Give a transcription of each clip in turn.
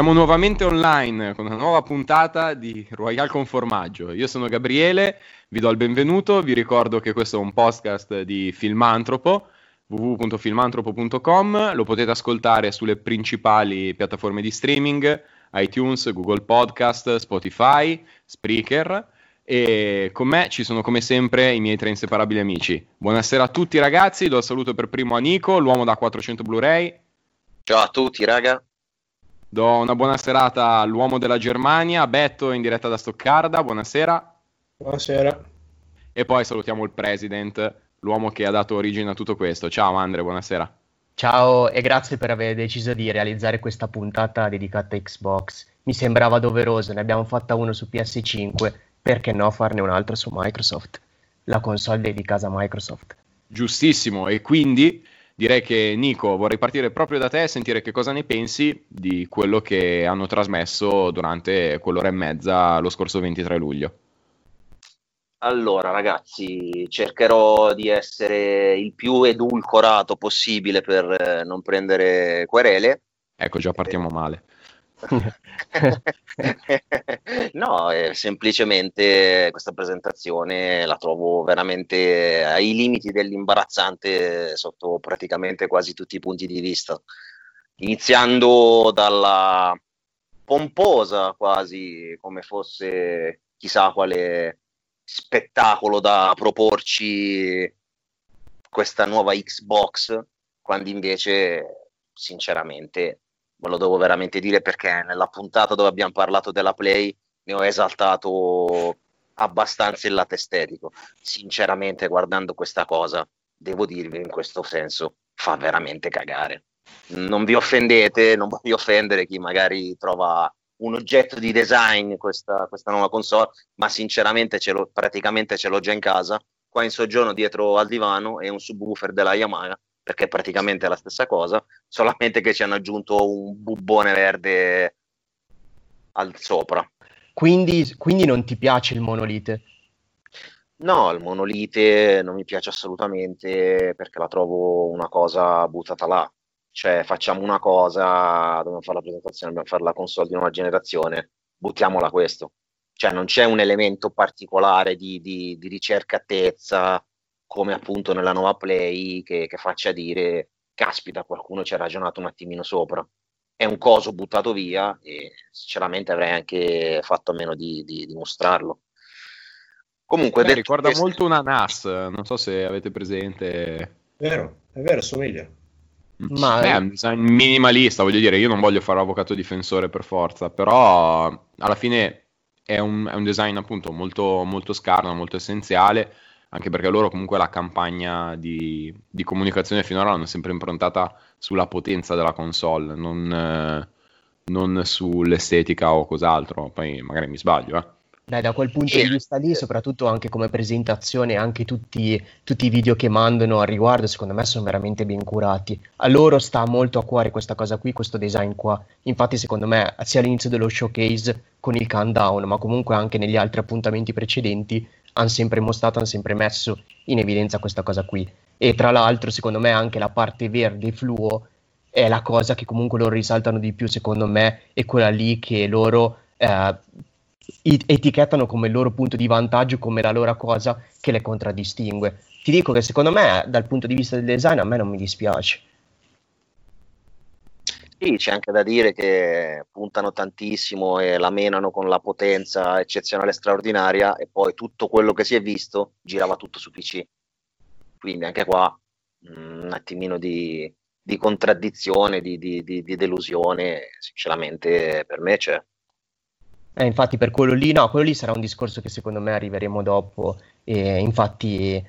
Siamo nuovamente online con una nuova puntata di Royal con Formaggio. Io sono Gabriele, vi do il benvenuto, vi ricordo che questo è un podcast di Filmantropo, www.filmantropo.com, lo potete ascoltare sulle principali piattaforme di streaming, iTunes, Google Podcast, Spotify, Spreaker e con me ci sono come sempre i miei tre inseparabili amici. Buonasera a tutti ragazzi, do il saluto per primo a Nico, l'uomo da 400 Blu-ray. Ciao a tutti raga. Do una buona serata all'uomo della Germania, Betto in diretta da Stoccarda, buonasera. Buonasera. E poi salutiamo il president, l'uomo che ha dato origine a tutto questo. Ciao Andre, buonasera. Ciao e grazie per aver deciso di realizzare questa puntata dedicata a Xbox. Mi sembrava doveroso, ne abbiamo fatta uno su PS5, perché no farne un altro su Microsoft, la console dedicata a Microsoft. Giustissimo, e quindi direi che Nico vorrei partire proprio da te e sentire che cosa ne pensi di quello che hanno trasmesso durante quell'ora e mezza lo scorso 23 luglio. Allora ragazzi, cercherò di essere il più edulcorato possibile per eh, non prendere querele. Ecco, già partiamo male. No, eh, semplicemente questa presentazione la trovo veramente ai limiti dell'imbarazzante sotto praticamente quasi tutti i punti di vista. Iniziando dalla pomposa, quasi come fosse chissà quale spettacolo da proporci questa nuova Xbox, quando invece sinceramente ve lo devo veramente dire perché nella puntata dove abbiamo parlato della Play ne ho esaltato abbastanza il lato estetico. Sinceramente, guardando questa cosa, devo dirvi in questo senso, fa veramente cagare. Non vi offendete, non voglio offendere chi magari trova un oggetto di design questa, questa nuova console, ma sinceramente ce l'ho, praticamente ce l'ho già in casa, qua in soggiorno dietro al divano e un subwoofer della Yamaha perché è praticamente la stessa cosa, solamente che ci hanno aggiunto un bubbone verde al sopra. Quindi, quindi non ti piace il monolite? No, il monolite non mi piace assolutamente perché la trovo una cosa buttata là. Cioè, facciamo una cosa, dobbiamo fare la presentazione, dobbiamo fare la console di nuova generazione, buttiamola questo. Cioè, non c'è un elemento particolare di, di, di ricercatezza, come appunto nella nuova Play che, che faccia dire caspita qualcuno ci ha ragionato un attimino sopra è un coso buttato via e sinceramente avrei anche fatto a meno di, di, di mostrarlo. Comunque Beh, ricorda questo... molto una NAS non so se avete presente. Vero è vero somiglia. Ma è un design minimalista voglio dire io non voglio fare l'avvocato difensore per forza però alla fine è un, è un design appunto molto, molto scarno molto essenziale anche perché loro comunque la campagna di, di comunicazione finora l'hanno sempre improntata sulla potenza della console, non, eh, non sull'estetica o cos'altro, poi magari mi sbaglio. Eh. Beh, da quel punto di vista lì, soprattutto anche come presentazione, anche tutti, tutti, i video che mandano al riguardo, secondo me sono veramente ben curati. A loro sta molto a cuore questa cosa qui, questo design qua. Infatti, secondo me, sia all'inizio dello showcase con il countdown, ma comunque anche negli altri appuntamenti precedenti, hanno sempre mostrato, hanno sempre messo in evidenza questa cosa qui. E tra l'altro, secondo me, anche la parte verde fluo è la cosa che comunque loro risaltano di più, secondo me, è quella lì che loro eh, etichettano come il loro punto di vantaggio, come la loro cosa che le contraddistingue. Ti dico che secondo me, dal punto di vista del design, a me non mi dispiace. Sì, c'è anche da dire che puntano tantissimo e la menano con la potenza eccezionale straordinaria e poi tutto quello che si è visto girava tutto su PC. Quindi anche qua mm, un attimino di, di contraddizione, di, di, di, delusione, sinceramente per me c'è. Eh, infatti per quello lì, no, quello lì sarà un discorso che secondo me arriveremo dopo e infatti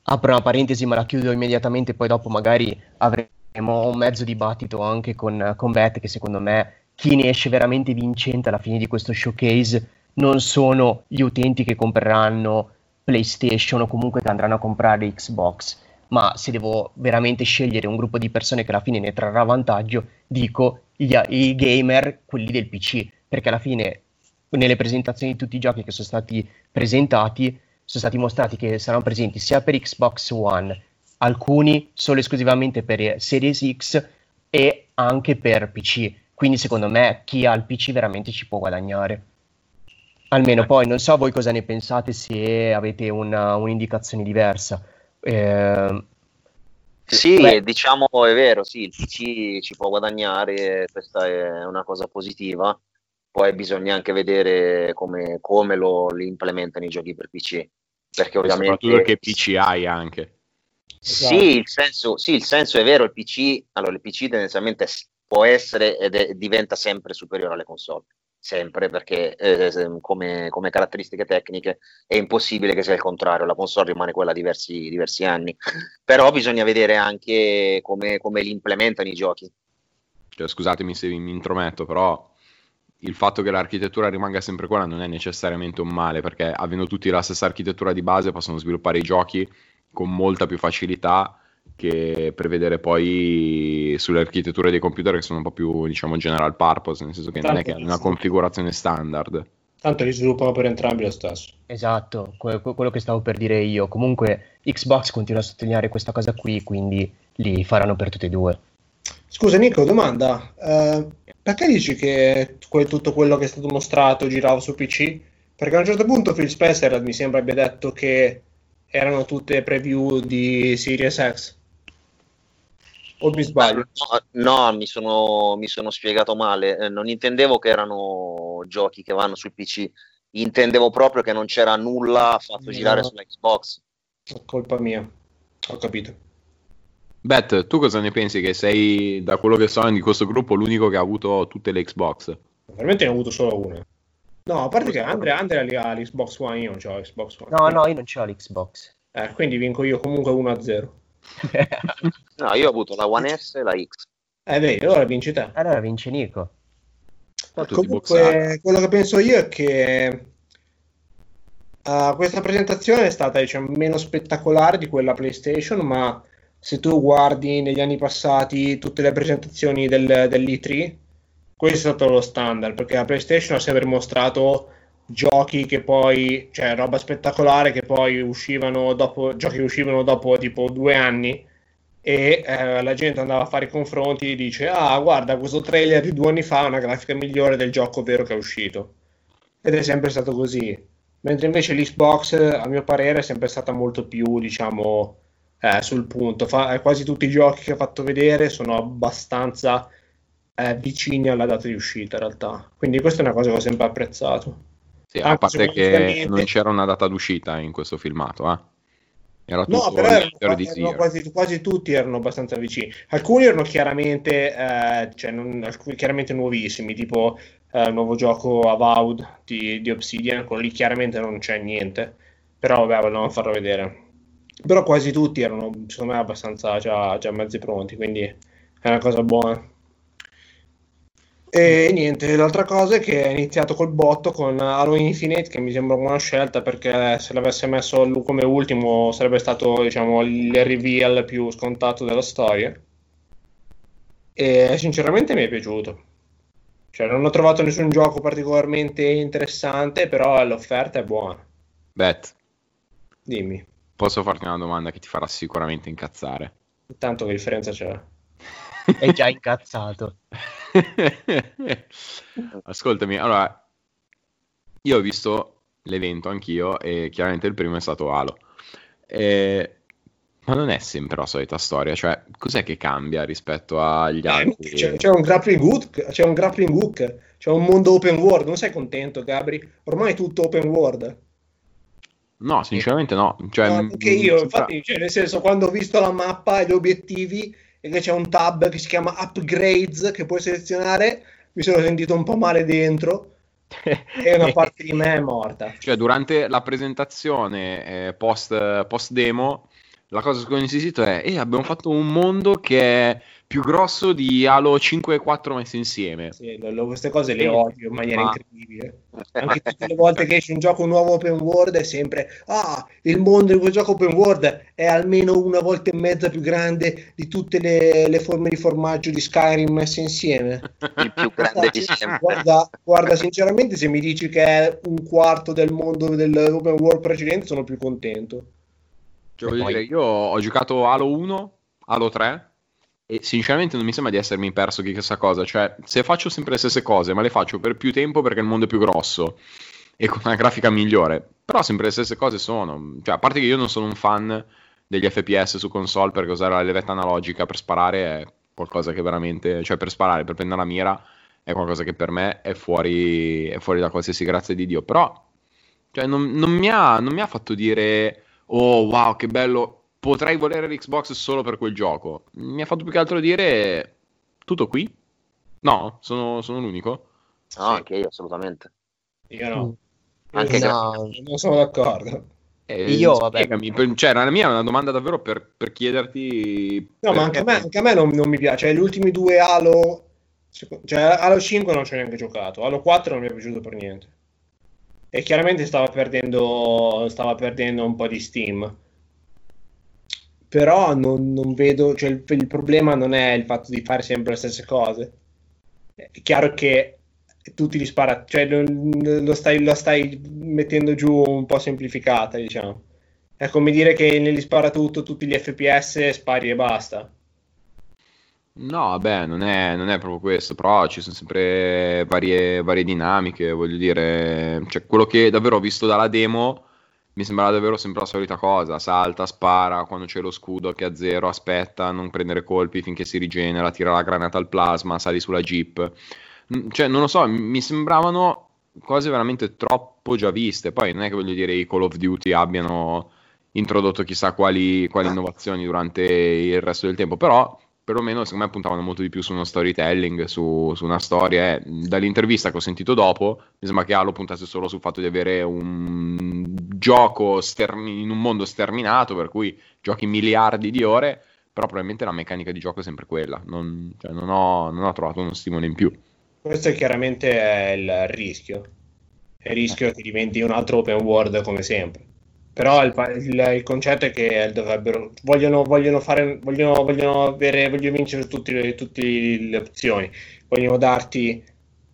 apro una parentesi ma la chiudo immediatamente, poi dopo magari avremo un mezzo dibattito anche con, con Beth che secondo me chi ne esce veramente vincente alla fine di questo showcase non sono gli utenti che compreranno PlayStation o comunque che andranno a comprare Xbox, ma se devo veramente scegliere un gruppo di persone che alla fine ne trarrà vantaggio, dico gli, i gamer, quelli del PC, perché alla fine nelle presentazioni di tutti i giochi che sono stati presentati sono stati mostrati che saranno presenti sia per Xbox One alcuni solo esclusivamente per Series X e anche per PC. Quindi secondo me chi ha il PC veramente ci può guadagnare. Almeno poi non so voi cosa ne pensate se avete una, un'indicazione diversa. Eh, sì, beh. diciamo è vero, sì, il PC ci può guadagnare, questa è una cosa positiva. Poi bisogna anche vedere come, come lo, li implementano i giochi per PC. Perché ovviamente... Soprattutto che PC hai anche. Sì il, senso, sì, il senso è vero, il PC, allora il PC tendenzialmente può essere ed è, diventa sempre superiore alle console sempre perché eh, come, come, caratteristiche tecniche è impossibile che sia il contrario, la console rimane quella diversi, diversi anni, però bisogna vedere anche come, come li implementano i giochi. Cioè, scusatemi se mi intrometto, però il fatto che l'architettura rimanga sempre quella non è necessariamente un male, perché avendo tutti la stessa architettura di base possono sviluppare i giochi con molta più facilità che prevedere poi sulle architetture dei computer che sono un po' più diciamo general purpose, nel senso che Tanto non è che hanno una configurazione standard. Tanto li sviluppano per entrambi lo stesso. Esatto, que- quello che stavo per dire io. Comunque Xbox continua a sottolineare questa cosa qui, quindi li faranno per tutte e due. Scusa Nico, domanda. Uh, perché dici che tutto quello che è stato mostrato girava su PC? Perché a un certo punto Phil Spencer mi sembra abbia detto che erano tutte preview di Series X. O mi sbaglio? No, no mi, sono, mi, sono, spiegato male. Eh, non intendevo che erano giochi che vanno sul PC, intendevo proprio che non c'era nulla fatto no. girare sulla Xbox. Colpa mia, ho capito. Bet, tu cosa ne pensi? Che sei, da quello che so di questo gruppo, l'unico che ha avuto tutte le Xbox? Veramente ne ho avuto solo una. No, a parte che Andrea, Andrea ha l'Xbox One, io non ho l'Xbox One. No, no, io non ho l'Xbox. Eh, quindi vinco io comunque 1-0. no, io ho avuto la One S e la X. Eh, vedi, allora vinci te. Allora vince Nico. Comunque, quello che penso io è che uh, questa presentazione è stata diciamo, meno spettacolare di quella PlayStation, ma se tu guardi negli anni passati tutte le presentazioni del, dell'E3, questo è stato lo standard, perché la PlayStation ha sempre mostrato giochi che poi, cioè roba spettacolare che poi uscivano dopo, giochi che uscivano dopo tipo due anni e eh, la gente andava a fare i confronti e dice ah guarda questo trailer di due anni fa ha una grafica migliore del gioco vero che è uscito. Ed è sempre stato così. Mentre invece l'Xbox a mio parere è sempre stata molto più diciamo eh, sul punto. Fa, eh, quasi tutti i giochi che ha fatto vedere sono abbastanza eh, vicini alla data di uscita in realtà quindi questa è una cosa che ho sempre apprezzato sì, a parte che non c'era una data d'uscita in questo filmato, eh? Era no, però erano, erano quasi, quasi, tutti erano abbastanza vicini. Alcuni erano chiaramente, eh, cioè non, alcuni, chiaramente nuovissimi, tipo eh, il nuovo gioco Avowed di, di Obsidian, quello lì chiaramente non c'è niente, però vabbè, volevamo farlo vedere. Però quasi tutti erano, secondo me, abbastanza già, già mezzi pronti, quindi è una cosa buona. E niente, l'altra cosa è che è iniziato col botto con Halo Infinite, che mi sembra una buona scelta perché se l'avesse messo come ultimo sarebbe stato diciamo, il reveal più scontato della storia. E sinceramente mi è piaciuto. Cioè, non ho trovato nessun gioco particolarmente interessante, però l'offerta è buona. Bet, dimmi. Posso farti una domanda che ti farà sicuramente incazzare? Tanto che differenza c'è? È già incazzato. Ascoltami, allora, io ho visto l'evento anch'io e chiaramente il primo è stato Halo. E... Ma non è sempre la solita storia, cioè cos'è che cambia rispetto agli eh, altri? C'è, c'è, un grappling hook, c'è un grappling hook, c'è un mondo open world, non sei contento Gabri? Ormai è tutto open world. No, sinceramente no. Cioè, no anche io, infatti, cioè, nel senso, quando ho visto la mappa e gli obiettivi, e che c'è un tab che si chiama Upgrades che puoi selezionare, mi sono sentito un po' male dentro e una parte di me è morta. Cioè, durante la presentazione eh, post, post demo, la cosa su cui ho insistito è: eh, abbiamo fatto un mondo che è più grosso di Halo 5 e 4 messe insieme. Sì, lo, queste cose le odio in maniera Ma... incredibile. Anche tutte le volte che esce un gioco nuovo open world è sempre ah, il mondo di quel gioco open world è almeno una volta e mezza più grande di tutte le, le forme di formaggio di Skyrim messe insieme. Il più grande di sempre. Guarda, guarda, sinceramente, se mi dici che è un quarto del mondo dell'open world precedente, sono più contento. Cioè, voglio poi... dire, io ho giocato Halo 1, Halo 3 e sinceramente non mi sembra di essermi perso chissà cosa, cioè se faccio sempre le stesse cose, ma le faccio per più tempo perché il mondo è più grosso e con una grafica migliore, però sempre le stesse cose sono, cioè a parte che io non sono un fan degli FPS su console perché usare la levetta analogica per sparare è qualcosa che veramente, cioè per sparare, per prendere la mira è qualcosa che per me è fuori, è fuori da qualsiasi grazia di Dio, però cioè, non, non, mi ha, non mi ha fatto dire oh wow che bello potrei volere l'Xbox solo per quel gioco. Mi ha fatto più che altro dire tutto qui? No, sono, sono l'unico. No, sì. anche io assolutamente. Io no. Anche no. non sono d'accordo. Eh, io, spiegami, per, cioè, la mia è una domanda davvero per, per chiederti. No, ma anche a me, anche a me non, non, mi piace. Cioè, gli ultimi due Halo, cioè Halo 5 non ci ho neanche giocato, Halo 4 non mi è piaciuto per niente. E chiaramente stava perdendo, stava perdendo un po' di Steam però non, non vedo, cioè il, il, problema non è il fatto di fare sempre le stesse cose. È chiaro che tutti gli spara, cioè lo stai, lo stai mettendo giù un po' semplificata, diciamo. È come dire che negli spara tutto, tutti gli FPS spari e basta. No, vabbè, non è, non è proprio questo, però ci sono sempre varie, varie dinamiche, voglio dire, cioè quello che davvero ho visto dalla demo mi sembrava davvero sempre la solita cosa, salta, spara, quando c'è lo scudo che è a zero, aspetta, non prendere colpi finché si rigenera, tira la granata al plasma, sali sulla jeep. Mm, cioè, non lo so, mi sembravano cose veramente troppo già viste. Poi non è che voglio dire i Call of Duty abbiano introdotto chissà quali, quali innovazioni durante il resto del tempo, però perlomeno secondo me puntavano molto di più su uno storytelling, su, su una storia. Eh, dall'intervista che ho sentito dopo, mi sembra che Halo puntasse solo sul fatto di avere un gioco stermi- in un mondo sterminato, per cui giochi miliardi di ore, però probabilmente la meccanica di gioco è sempre quella. Non, cioè, non, ho, non ho, trovato uno stimolo in più. Questo chiaramente è il rischio. Il rischio che diventi un altro open world come sempre. Però il, il, il, concetto è che dovrebbero, vogliono, vogliono, fare, vogliono, vogliono, avere, vincere tutte le opzioni, vogliono darti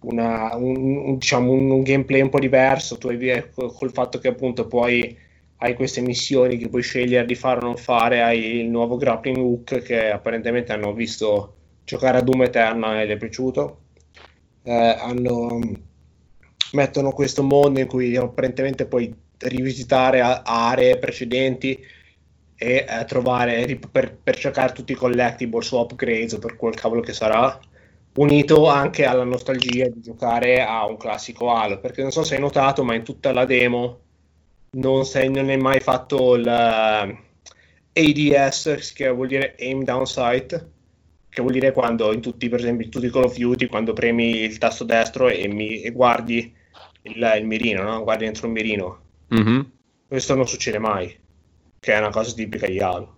una, un, diciamo, un, un, gameplay un po' diverso, tu hai col fatto che appunto poi hai queste missioni che puoi scegliere di fare o non fare, hai il nuovo grappling hook che apparentemente hanno visto giocare a Doom Eterna e gli è piaciuto. Eh, hanno, mettono questo mondo in cui apparentemente puoi rivisitare aree precedenti e eh, trovare per, per cercare tutti i collectibles o upgrades per quel cavolo che sarà unito anche alla nostalgia di giocare a un classico Halo perché non so se hai notato ma in tutta la demo non, sei, non hai mai fatto l'ADS che vuol dire aim down sight che vuol dire quando in tutti per esempio in tutti i Call of Duty quando premi il tasto destro e, mi, e guardi il, il mirino no? guardi dentro un mirino Mm-hmm. Questo non succede mai, che è una cosa tipica di Halo.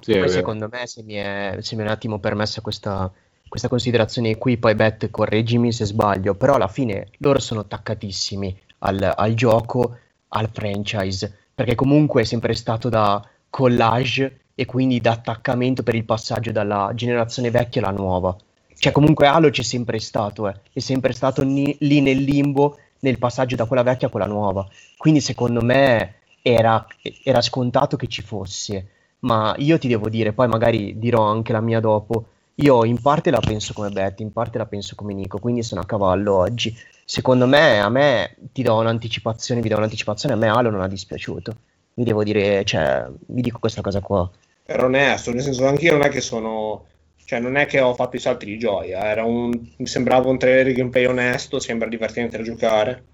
Sì, poi secondo me se mi, è, se mi, è, un attimo permessa questa, questa considerazione qui, poi Bet correggimi se sbaglio, però alla fine loro sono attaccatissimi al, al gioco, al franchise, perché comunque è sempre stato da collage e quindi da attaccamento per il passaggio dalla generazione vecchia alla nuova. Cioè comunque Halo c'è sempre stato, eh. è sempre stato ni- lì nel limbo nel passaggio da quella vecchia a quella nuova. Quindi secondo me era, era scontato che ci fosse. Ma io ti devo dire, poi magari dirò anche la mia dopo. Io in parte la penso come Betty, in parte la penso come Nico, quindi sono a cavallo oggi. Secondo me, a me ti do un'anticipazione, vi do un'anticipazione, a me Halo non ha dispiaciuto. Vi devo dire, cioè, vi dico questa cosa qua. Ero onesto, nel senso anche io non è che sono cioè, non è che ho fatto i salti di gioia, un, mi sembrava un trailer di gameplay onesto, sembra divertente da giocare.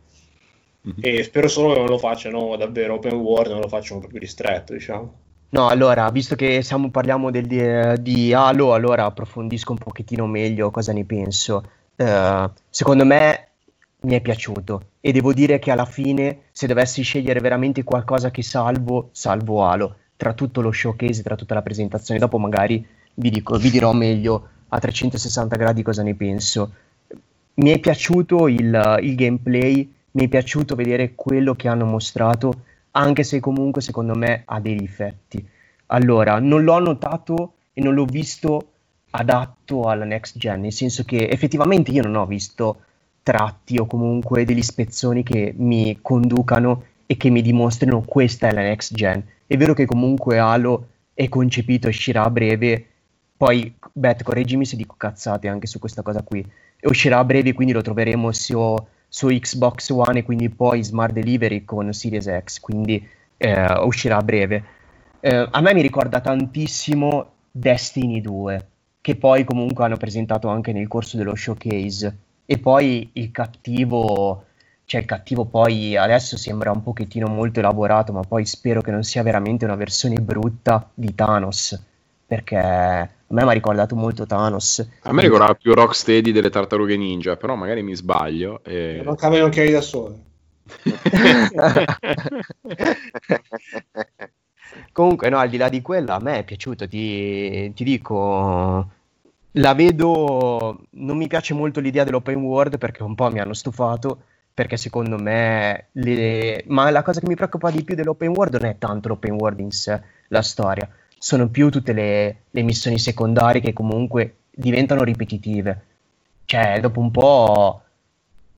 Mm-hmm. E spero solo che non lo facciano davvero open world, non lo facciano proprio ristretto, diciamo. No, allora, visto che siamo, parliamo del, di, di, Halo, allora approfondisco un pochettino meglio cosa ne penso. Uh, secondo me mi è piaciuto e devo dire che alla fine, se dovessi scegliere veramente qualcosa che salvo, salvo Halo. Tra tutto lo showcase, tra tutta la presentazione, dopo magari vi, dico, vi dirò meglio a 360 gradi cosa ne penso. Mi è piaciuto il, il gameplay, mi è piaciuto vedere quello che hanno mostrato, anche se comunque secondo me ha dei difetti. Allora, non l'ho notato e non l'ho visto adatto alla next gen, nel senso che effettivamente io non ho visto tratti o comunque degli spezzoni che mi conducano e che mi dimostrino questa è la next gen. È vero che comunque Halo è concepito e uscirà a breve poi, Bet, correggimi se dico cazzate anche su questa cosa qui. E uscirà a breve, quindi lo troveremo su, su Xbox One e quindi poi Smart Delivery con Series X, quindi eh, uscirà a breve. Eh, a me mi ricorda tantissimo Destiny 2, che poi comunque hanno presentato anche nel corso dello showcase. E poi il cattivo, cioè il cattivo poi adesso sembra un pochettino molto elaborato, ma poi spero che non sia veramente una versione brutta di Thanos, perché a me mi ha ricordato molto Thanos. A me ricordava più Rocksteady delle tartarughe ninja, però magari mi sbaglio. E... Non cambiano occhiali da sole. Comunque, no, al di là di quello, a me è piaciuto, ti, ti dico, la vedo, non mi piace molto l'idea dell'open world perché un po' mi hanno stufato, perché secondo me, le... ma la cosa che mi preoccupa di più dell'open world non è tanto l'open world in sé, la storia, sono più tutte le, le missioni secondarie che comunque diventano ripetitive. Cioè, dopo un po',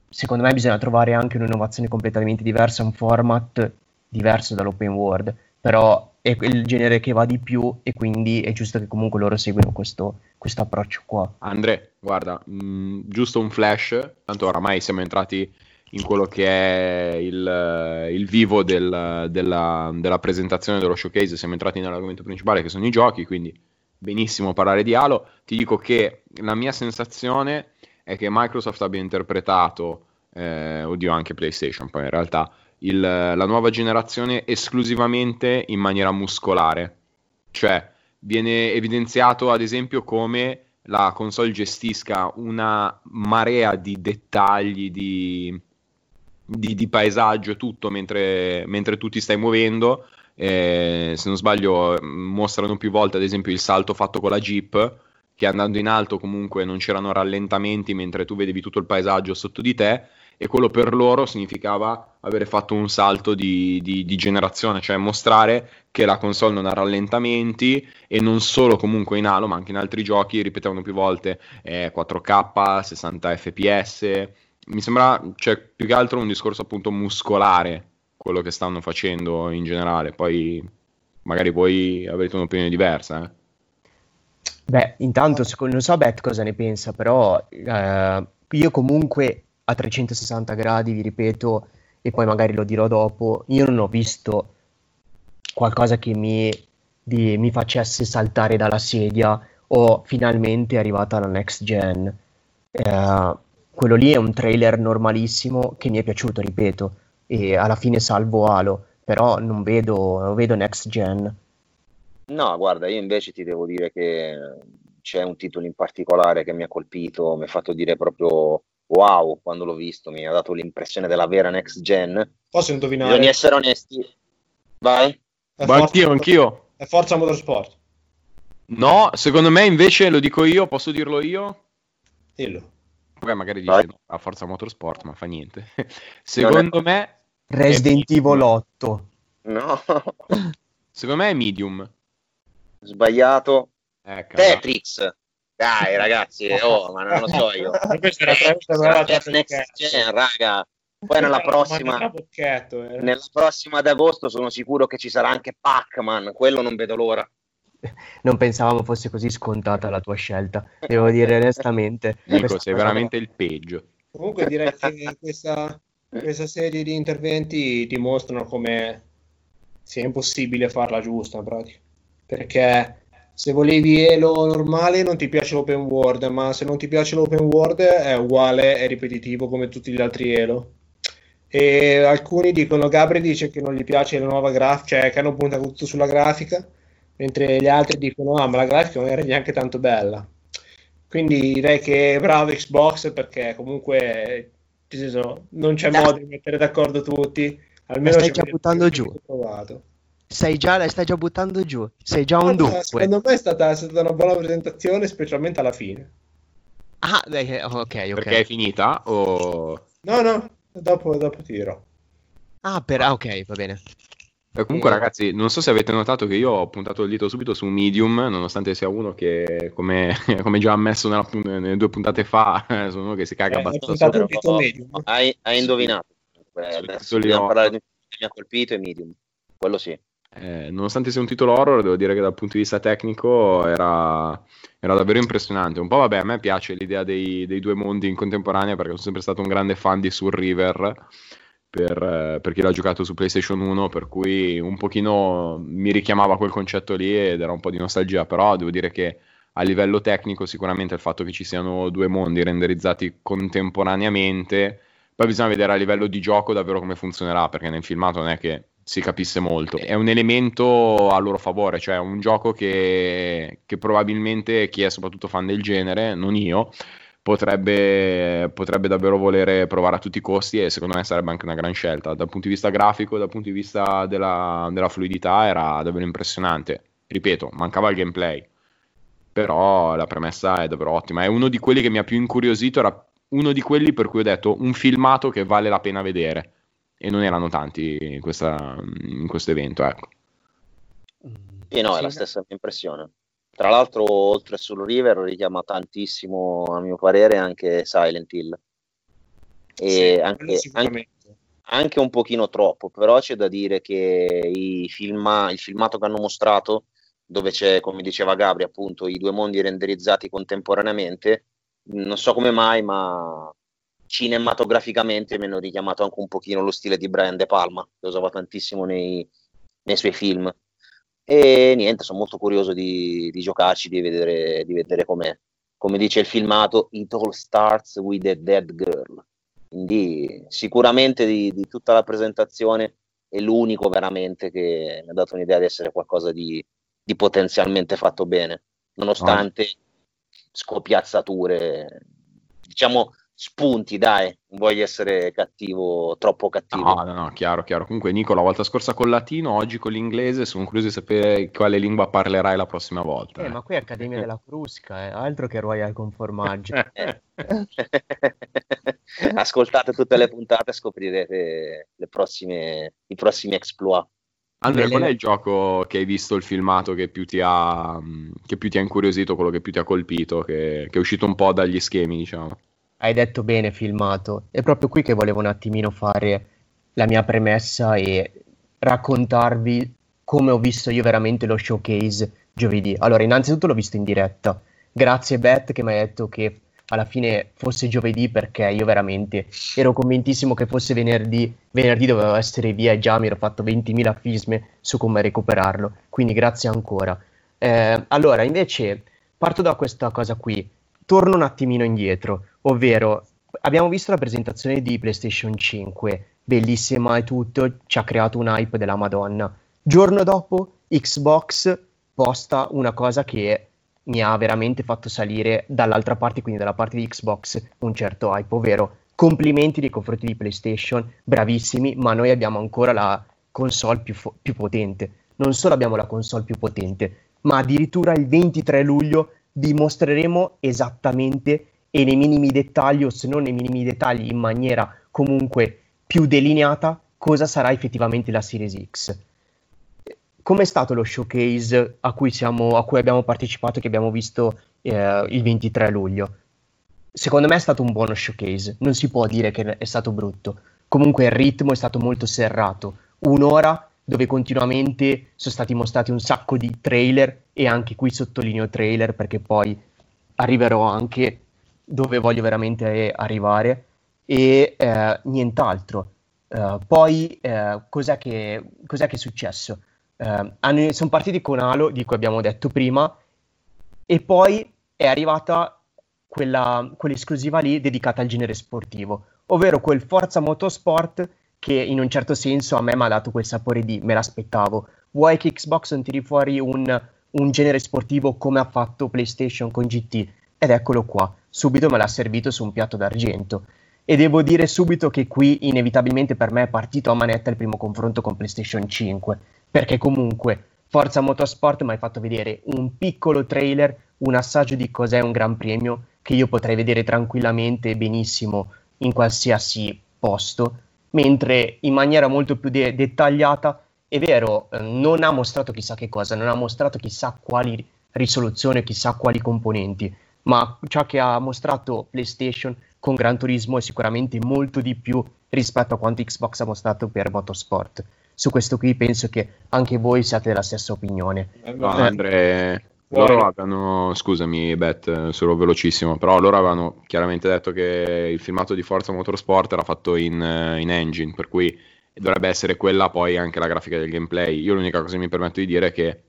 secondo me bisogna trovare anche un'innovazione completamente diversa, un format diverso dall'open world però è il genere che va di più e quindi è giusto che comunque loro seguino questo, questo approccio qua. Andre, guarda, mh, mm, giusto un flash, tanto oramai siamo entrati in quello che è il, il vivo del, della, della, presentazione dello showcase, siamo entrati nell'argomento principale che sono i giochi, quindi benissimo parlare di Halo. Ti dico che la mia sensazione è che Microsoft abbia interpretato, eh, oddio anche PlayStation poi in realtà, il, la nuova generazione esclusivamente in maniera muscolare. Cioè, viene evidenziato ad esempio come la console gestisca una marea di dettagli, di, di, di paesaggio e tutto mentre, mentre, tu ti stai muovendo. Eh, se non sbaglio, mostrano più volte ad esempio il salto fatto con la Jeep, che andando in alto comunque non c'erano rallentamenti mentre tu vedevi tutto il paesaggio sotto di te e quello per loro significava avere fatto un salto di, di, di, generazione, cioè mostrare che la console non ha rallentamenti e non solo comunque in Halo, ma anche in altri giochi ripetevano più volte eh, 4K, 60 fps. Mi sembra, cioè, più che altro un discorso appunto muscolare quello che stanno facendo in generale. Poi magari voi avrete un'opinione diversa. Eh? Beh, intanto non so Beth cosa ne pensa, però eh, io comunque a 360 gradi, vi ripeto, e poi magari lo dirò dopo, io non ho visto qualcosa che mi, di, mi facesse saltare dalla sedia o finalmente è arrivata la next gen. Eh, quello lì è un trailer normalissimo che mi è piaciuto, ripeto, e alla fine salvo Halo, però non vedo, non vedo next gen. No, guarda, io invece ti devo dire che c'è un titolo in particolare che mi ha colpito, mi ha fatto dire proprio wow quando l'ho visto, mi ha dato l'impressione della vera next gen. Posso indovinare? Bisogna essere onesti. Vai. Ma anch'io, anch'io. È Forza Motorsport. No, secondo me invece lo dico io, posso dirlo io? Dillo. Poi magari dice no, a Forza Motorsport, ma fa niente. secondo me... Resident Evil 8. No. secondo me è Medium. Sbagliato. Eh, Tetris. Dai, ragazzi, oh, ma non lo so io. Questa era la next gen, raga. Poi nella prossima, eh. nella prossima ad agosto sono sicuro che ci sarà anche Pac-Man, quello non vedo l'ora. Non pensavamo fosse così scontata la tua scelta, devo dire onestamente. Nico, sei veramente il peggio. Comunque direi che questa, questa serie di interventi dimostrano come sia impossibile farla giusta in pratica. Perché se volevi Elo normale non ti piace l'open world, ma se non ti piace l'open world è uguale, è ripetitivo come tutti gli altri Elo. E alcuni dicono, Gabri dice che non gli piace la nuova grafica, cioè che hanno puntato tutto sulla grafica, mentre gli altri dicono, ah ma la grafica non era neanche tanto bella. Quindi direi che bravo Xbox perché comunque senso, non c'è modo di mettere d'accordo tutti. Almeno stai già buttando giù. Provato sei già, la stai già buttando giù, sei già un dunque. Secondo me è stata, è stata, una buona presentazione, specialmente alla fine. Ah, dai, ok, ok. Perché è finita? O... No, no, dopo, dopo ti dirò. Ah, per... ah, ok, va bene. E comunque, ragazzi, non so se avete notato che io ho puntato il dito subito su Medium, nonostante sia uno che, come, come già ammesso nella, nelle due puntate fa, sono uno che si caga eh, abbastanza. Hai, hai indovinato. Beh, adesso dobbiamo parlare di un che mi ha colpito è Medium, quello sì. eh, nonostante sia un titolo horror, devo dire che dal punto di vista tecnico era, era davvero impressionante. Un po' vabbè, a me piace l'idea dei, dei, due mondi in contemporanea perché sono sempre stato un grande fan di Soul River per, eh, per, chi l'ha giocato su PlayStation 1, per cui un pochino mi richiamava quel concetto lì ed era un po' di nostalgia, però devo dire che a livello tecnico sicuramente il fatto che ci siano due mondi renderizzati contemporaneamente, poi bisogna vedere a livello di gioco davvero come funzionerà, perché nel filmato non è che si capisse molto. È un elemento a loro favore, cioè un gioco che, che probabilmente chi è soprattutto fan del genere, non io, potrebbe, potrebbe, davvero volere provare a tutti i costi e secondo me sarebbe anche una gran scelta. Dal punto di vista grafico, dal punto di vista della, della fluidità era davvero impressionante. Ripeto, mancava il gameplay, però la premessa è davvero ottima. È uno di quelli che mi ha più incuriosito, era uno di quelli per cui ho detto un filmato che vale la pena vedere e non erano tanti in, questa, in questo evento. Ecco. Sì, no, è la stessa impressione. Tra l'altro, oltre sul River, richiama tantissimo, a mio parere, anche Silent Hill. E sì, anche, anche, anche, un pochino troppo, però c'è da dire che filma, il filmato che hanno mostrato, dove c'è, come diceva Gabri, appunto, i due mondi renderizzati contemporaneamente, non so come mai, ma cinematograficamente mi hanno richiamato anche un pochino lo stile di Brian De Palma, che usava tantissimo nei, nei suoi film. E niente, sono molto curioso di, di giocarci, di vedere, di vedere com'è. Come dice il filmato, It all starts with a dead girl. Quindi sicuramente di, di tutta la presentazione è l'unico veramente che mi ha dato un'idea di essere qualcosa di, di potenzialmente fatto bene, nonostante oh. scopiazzature, diciamo spunti, dai, non voglio essere cattivo, troppo cattivo. No, no, no, chiaro, chiaro. Comunque, Nico, la volta scorsa col latino, oggi con l'inglese, sono curioso di sapere quale lingua parlerai la prossima volta. Eh, eh. ma qui è Accademia della Crusca, eh. altro che Royal con formaggio. Ascoltate tutte le puntate e scoprirete prossime, i prossimi exploit. Andrea, qual è il gioco che hai visto il filmato che più ti ha, che più ti ha incuriosito, quello che più ti ha colpito, che, che è uscito un po' dagli schemi, diciamo? Hai detto bene filmato. È proprio qui che volevo un attimino fare la mia premessa e raccontarvi come ho visto io veramente lo showcase giovedì. Allora, innanzitutto l'ho visto in diretta. Grazie Beth che mi ha detto che alla fine fosse giovedì perché io veramente ero convintissimo che fosse venerdì. Venerdì dovevo essere via e già mi ero fatto 20.000 fisme su come recuperarlo. Quindi grazie ancora. Eh, allora, invece, parto da questa cosa qui. Torno un attimino indietro ovvero abbiamo visto la presentazione di PlayStation 5, bellissima e tutto, ci ha creato un hype della Madonna. Giorno dopo Xbox posta una cosa che mi ha veramente fatto salire dall'altra parte, quindi dalla parte di Xbox, un certo hype, ovvero complimenti nei confronti di PlayStation, bravissimi, ma noi abbiamo ancora la console più, fo- più potente. Non solo abbiamo la console più potente, ma addirittura il 23 luglio vi mostreremo esattamente e nei minimi dettagli, o se non nei minimi dettagli in maniera comunque più delineata, cosa sarà effettivamente la Series X. Com'è stato lo showcase a cui, siamo, a cui abbiamo partecipato che abbiamo visto eh, il 23 luglio? Secondo me è stato un buono showcase, non si può dire che è stato brutto. Comunque il ritmo è stato molto serrato. Un'ora dove continuamente sono stati mostrati un sacco di trailer e anche qui sottolineo trailer perché poi arriverò anche dove voglio veramente arrivare e eh, nient'altro. Uh, poi uh, cos'è, che, cos'è, che, è successo? Uh, hanno, sono partiti con Halo, di cui abbiamo detto prima, e poi è arrivata quella, quell'esclusiva lì dedicata al genere sportivo, ovvero quel Forza Motorsport che in un certo senso a me mi ha dato quel sapore di me l'aspettavo. Vuoi che Xbox non tiri fuori un, un genere sportivo come ha fatto PlayStation con GT? Ed eccolo qua subito me l'ha servito su un piatto d'argento. E devo dire subito che qui inevitabilmente per me è partito a manetta il primo confronto con PlayStation 5, perché comunque Forza Motorsport mi hai fatto vedere un piccolo trailer, un assaggio di cos'è un Gran Premio che io potrei vedere tranquillamente e benissimo in qualsiasi posto, mentre in maniera molto più de- dettagliata, è vero, eh, non ha mostrato chissà che cosa, non ha mostrato chissà quali risoluzioni, chissà quali componenti, ma ciò che ha mostrato PlayStation con Gran Turismo è sicuramente molto di più rispetto a quanto Xbox ha mostrato per Motorsport. su questo qui penso che anche voi siate della stessa opinione. No, Andre, loro avevano, scusami Bet, solo velocissimo, però loro avevano chiaramente detto che il filmato di Forza Motorsport era fatto in, in engine, per cui dovrebbe essere quella poi anche la grafica del gameplay. Io l'unica cosa che mi permetto di dire è che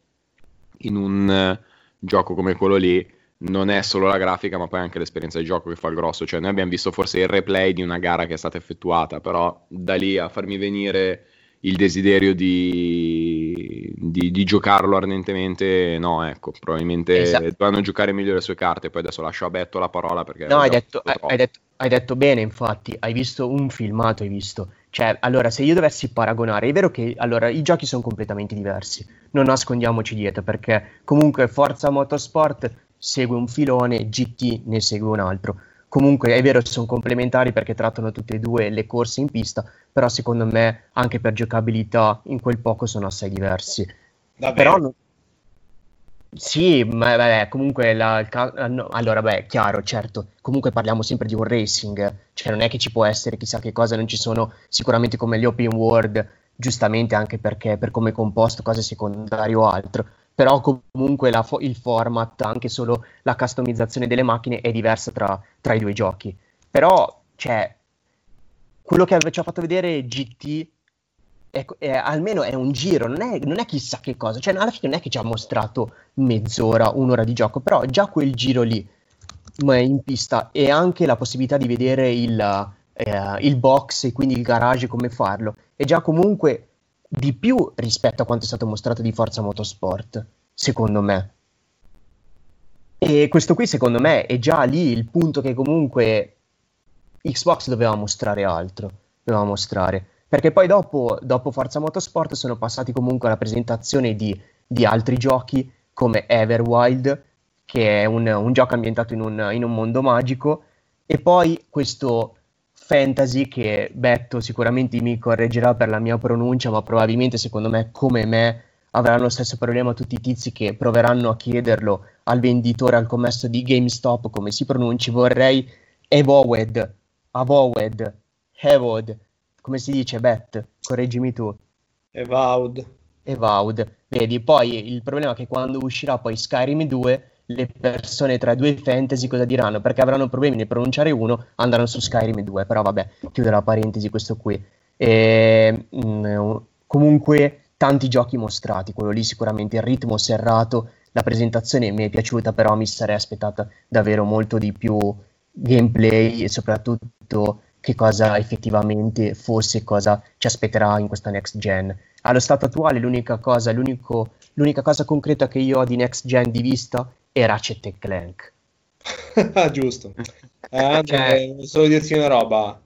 in un gioco come quello lì non è solo la grafica, ma poi anche l'esperienza di gioco che fa il grosso. Cioè, noi abbiamo visto forse il replay di una gara che è stata effettuata, però da lì a farmi venire il desiderio di, di, di giocarlo ardentemente, no, ecco, probabilmente esatto. dovranno giocare meglio le sue carte. Poi adesso lascio a Betto la parola perché. No, hai detto, hai, detto, hai detto bene, infatti, hai visto un filmato, hai visto. Cioè, allora, se io dovessi paragonare, è vero che allora, i giochi sono completamente diversi, non nascondiamoci dietro, perché comunque Forza Motorsport segue un filone, GT ne segue un altro. Comunque è vero, sono complementari perché trattano tutte e due le corse in pista, però secondo me anche per giocabilità in quel poco sono assai diversi. Davvero? Però, sì, ma vabbè, comunque la, no, allora beh, chiaro, certo, comunque parliamo sempre di un racing, cioè non è che ci può essere chissà che cosa, non ci sono sicuramente come gli open world, giustamente anche perché per come è composto, cose secondarie o altro, però comunque fo- il format, anche solo la customizzazione delle macchine è diversa tra, tra i due giochi. Però, cioè, quello che ci ha fatto vedere GT è, è, almeno è un giro, non è, non è, chissà che cosa, cioè alla fine non è che ci ha mostrato mezz'ora, un'ora di gioco, però già quel giro lì in pista. E anche la possibilità di vedere il, eh, il box e quindi il garage come farlo, è già comunque di più rispetto a quanto è stato mostrato di Forza Motorsport, secondo me. E questo qui, secondo me, è già lì il punto che comunque Xbox doveva mostrare altro. Doveva mostrare. Perché poi dopo, dopo Forza Motorsport sono passati comunque alla presentazione di, di altri giochi come Everwild, che è un, un gioco ambientato in un, in un mondo magico, e poi questo fantasy che Betto sicuramente mi correggerà per la mia pronuncia, ma probabilmente secondo me come me avranno lo stesso problema tutti i tizi che proveranno a chiederlo al venditore, al commesso di GameStop, come si pronunci, vorrei Evowed, Avowed, Hevod, come si dice Bet? Correggimi tu. Evowed. Evowed, vedi, poi il problema è che quando uscirà poi Skyrim 2 le persone tra due fantasy cosa diranno? Perché avranno problemi nel pronunciare uno, andranno su Skyrim 2, però vabbè, chiudo la parentesi questo qui. E, mh, mm, comunque tanti giochi mostrati, quello lì sicuramente il ritmo serrato, la presentazione mi è piaciuta, però mi sarei aspettata davvero molto di più gameplay e soprattutto che cosa effettivamente fosse cosa ci aspetterà in questa next gen. Allo stato attuale l'unica cosa, l'unica cosa concreta che io ho di next gen di vista e Ratchet e Clank. Ah, giusto. Eh, cioè... Solo dirti una roba.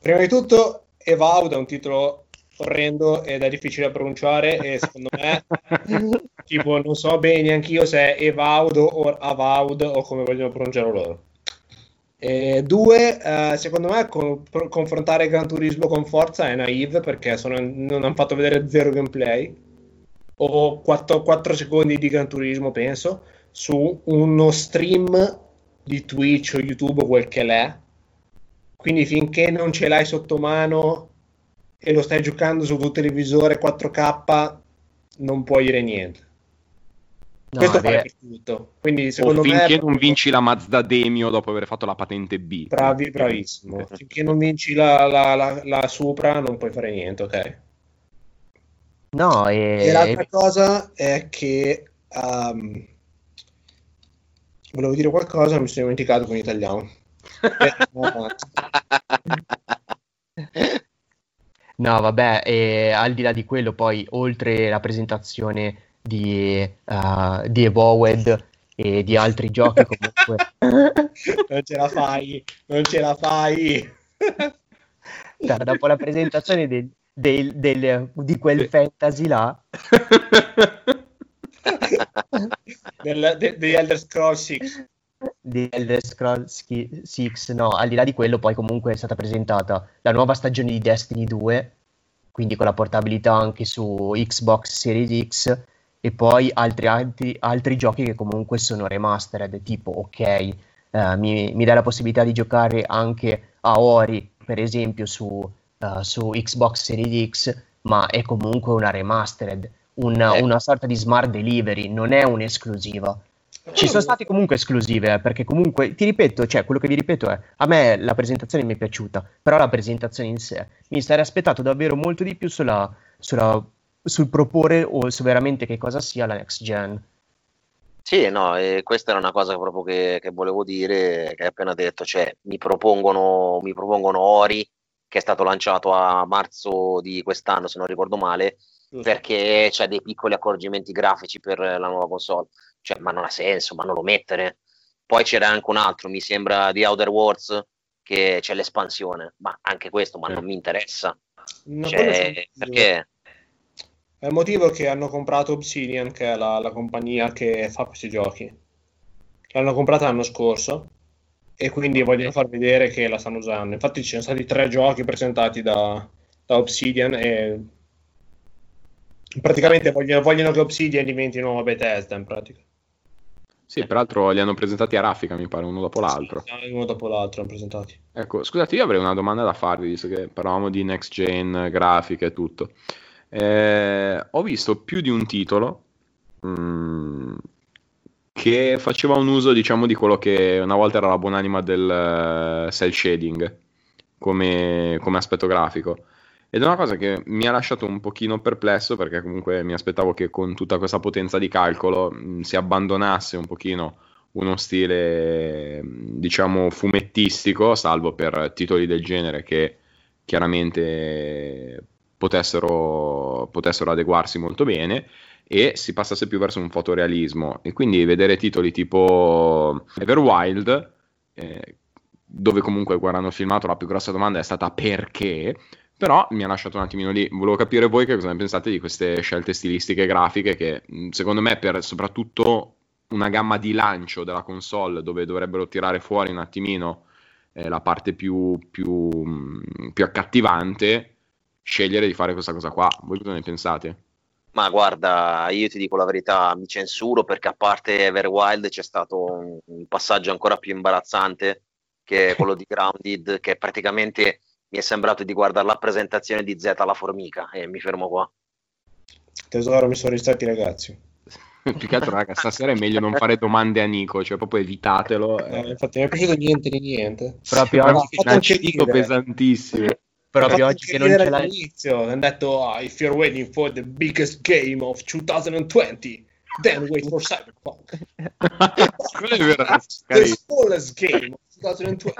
Prima di tutto, Evaud è un titolo orrendo ed è difficile da pronunciare e secondo me tipo non so bene neanche io se è Evaud o Avaud o come vogliono pronunciarlo loro. E due, eh, secondo me con, confrontare Gran Turismo con Forza è naive perché sono, non hanno fatto vedere zero gameplay o 4, 4 secondi di Gran Turismo, penso, su uno stream di Twitch o YouTube o quel che l'è. Quindi finché non ce l'hai sotto mano e lo stai giocando su tuo televisore 4K, non puoi dire niente. No, Questo vale per tutto. Quindi, secondo o finché me, non vinci la Mazda Demio dopo aver fatto la patente B. Bravi, bravissimo. finché non vinci la, la, la, la Supra, non puoi fare niente, ok? No, e... e l'altra cosa è che um, volevo dire qualcosa, mi sono dimenticato con l'italiano. no, vabbè, e al di là di quello, poi oltre la presentazione di, uh, di Evolved e di altri giochi, comunque, non ce la fai, non ce la fai. dopo la presentazione del, del, del, di quel fantasy là. del, de, di Elder Scrolls 6. Di Elder Scrolls 6, no, al di là di quello poi comunque è stata presentata la nuova stagione di Destiny 2, quindi con la portabilità anche su Xbox Series X e poi altri, altri, altri giochi che comunque sono remastered, tipo ok, eh, mi, mi dà la possibilità di giocare anche a Ori, per esempio, su uh, su Xbox Series X, ma è comunque una remastered, una, eh. una sorta di smart delivery, non è un'esclusiva. Ci sono stati comunque esclusive, eh, perché comunque, ti ripeto, cioè, quello che vi ripeto è, a me la presentazione mi è piaciuta, però la presentazione in sé, mi sarei aspettato davvero molto di più sulla, sulla, sul proporre o su veramente che cosa sia la next gen. Sì, no, e questa era una cosa proprio che, che volevo dire, che hai appena detto, cioè mi propongono, mi propongono Ori, che è stato lanciato a marzo di quest'anno, se non ricordo male, perché c'è dei piccoli accorgimenti grafici per la nuova console cioè, ma non ha senso, ma non lo mettere. Poi c'era anche un altro, mi sembra di Outer Worlds, che c'è l'espansione, ma anche questo, ma non mi interessa. No, cioè, perché? È il motivo che hanno comprato Obsidian, che è la, la compagnia che fa questi giochi. L'hanno comprata l'anno scorso e quindi vogliono far vedere che la stanno usando. Infatti ci sono stati tre giochi presentati da, da Obsidian e praticamente vogliono, vogliono, che Obsidian diventi nuova Bethesda in pratica. Sì, peraltro li hanno presentati a raffica, mi pare, uno dopo l'altro. Sì, uno dopo l'altro hanno presentati. Ecco, scusate, io avrei una domanda da farvi, visto che parlavamo di next gen, grafiche e tutto. Eh, ho visto più di un titolo mh, mm, che faceva un uso, diciamo, di quello che una volta era la buonanima del uh, cell shading come, come aspetto grafico. Ed è una cosa che mi ha lasciato un pochino perplesso perché comunque mi aspettavo che con tutta questa potenza di calcolo mh, mm, si abbandonasse un pochino uno stile mm, diciamo fumettistico, salvo per titoli del genere che chiaramente potessero, potessero adeguarsi molto bene e si passasse più verso un fotorealismo e quindi vedere titoli tipo Everwild eh, dove comunque guardando il filmato la più grossa domanda è stata perché però mi ha lasciato un attimino lì. Volevo capire voi che cosa ne pensate di queste scelte stilistiche grafiche che secondo me per soprattutto una gamma di lancio della console dove dovrebbero tirare fuori un attimino eh, la parte più, più, più accattivante, scegliere di fare questa cosa qua. Voi cosa ne pensate? Ma guarda, io ti dico la verità, mi censuro perché a parte Everwild c'è stato un, un passaggio ancora più imbarazzante che è quello di Grounded, che praticamente mi è sembrato di guardare la presentazione di Z la formica e mi fermo qua. Tesoro, mi sono ristretti ragazzi. Più che altro, raga, stasera è meglio non fare domande a Nico, cioè proprio evitatelo. No, infatti, mi è piaciuto niente di niente. Proprio è un cedico pesantissimo. Proprio oggi che non ce l'hai. All'inizio hanno detto, oh, if you're waiting for the biggest game of 2020, then wait for Cyberpunk. Quello è vero. the smallest game of 2020.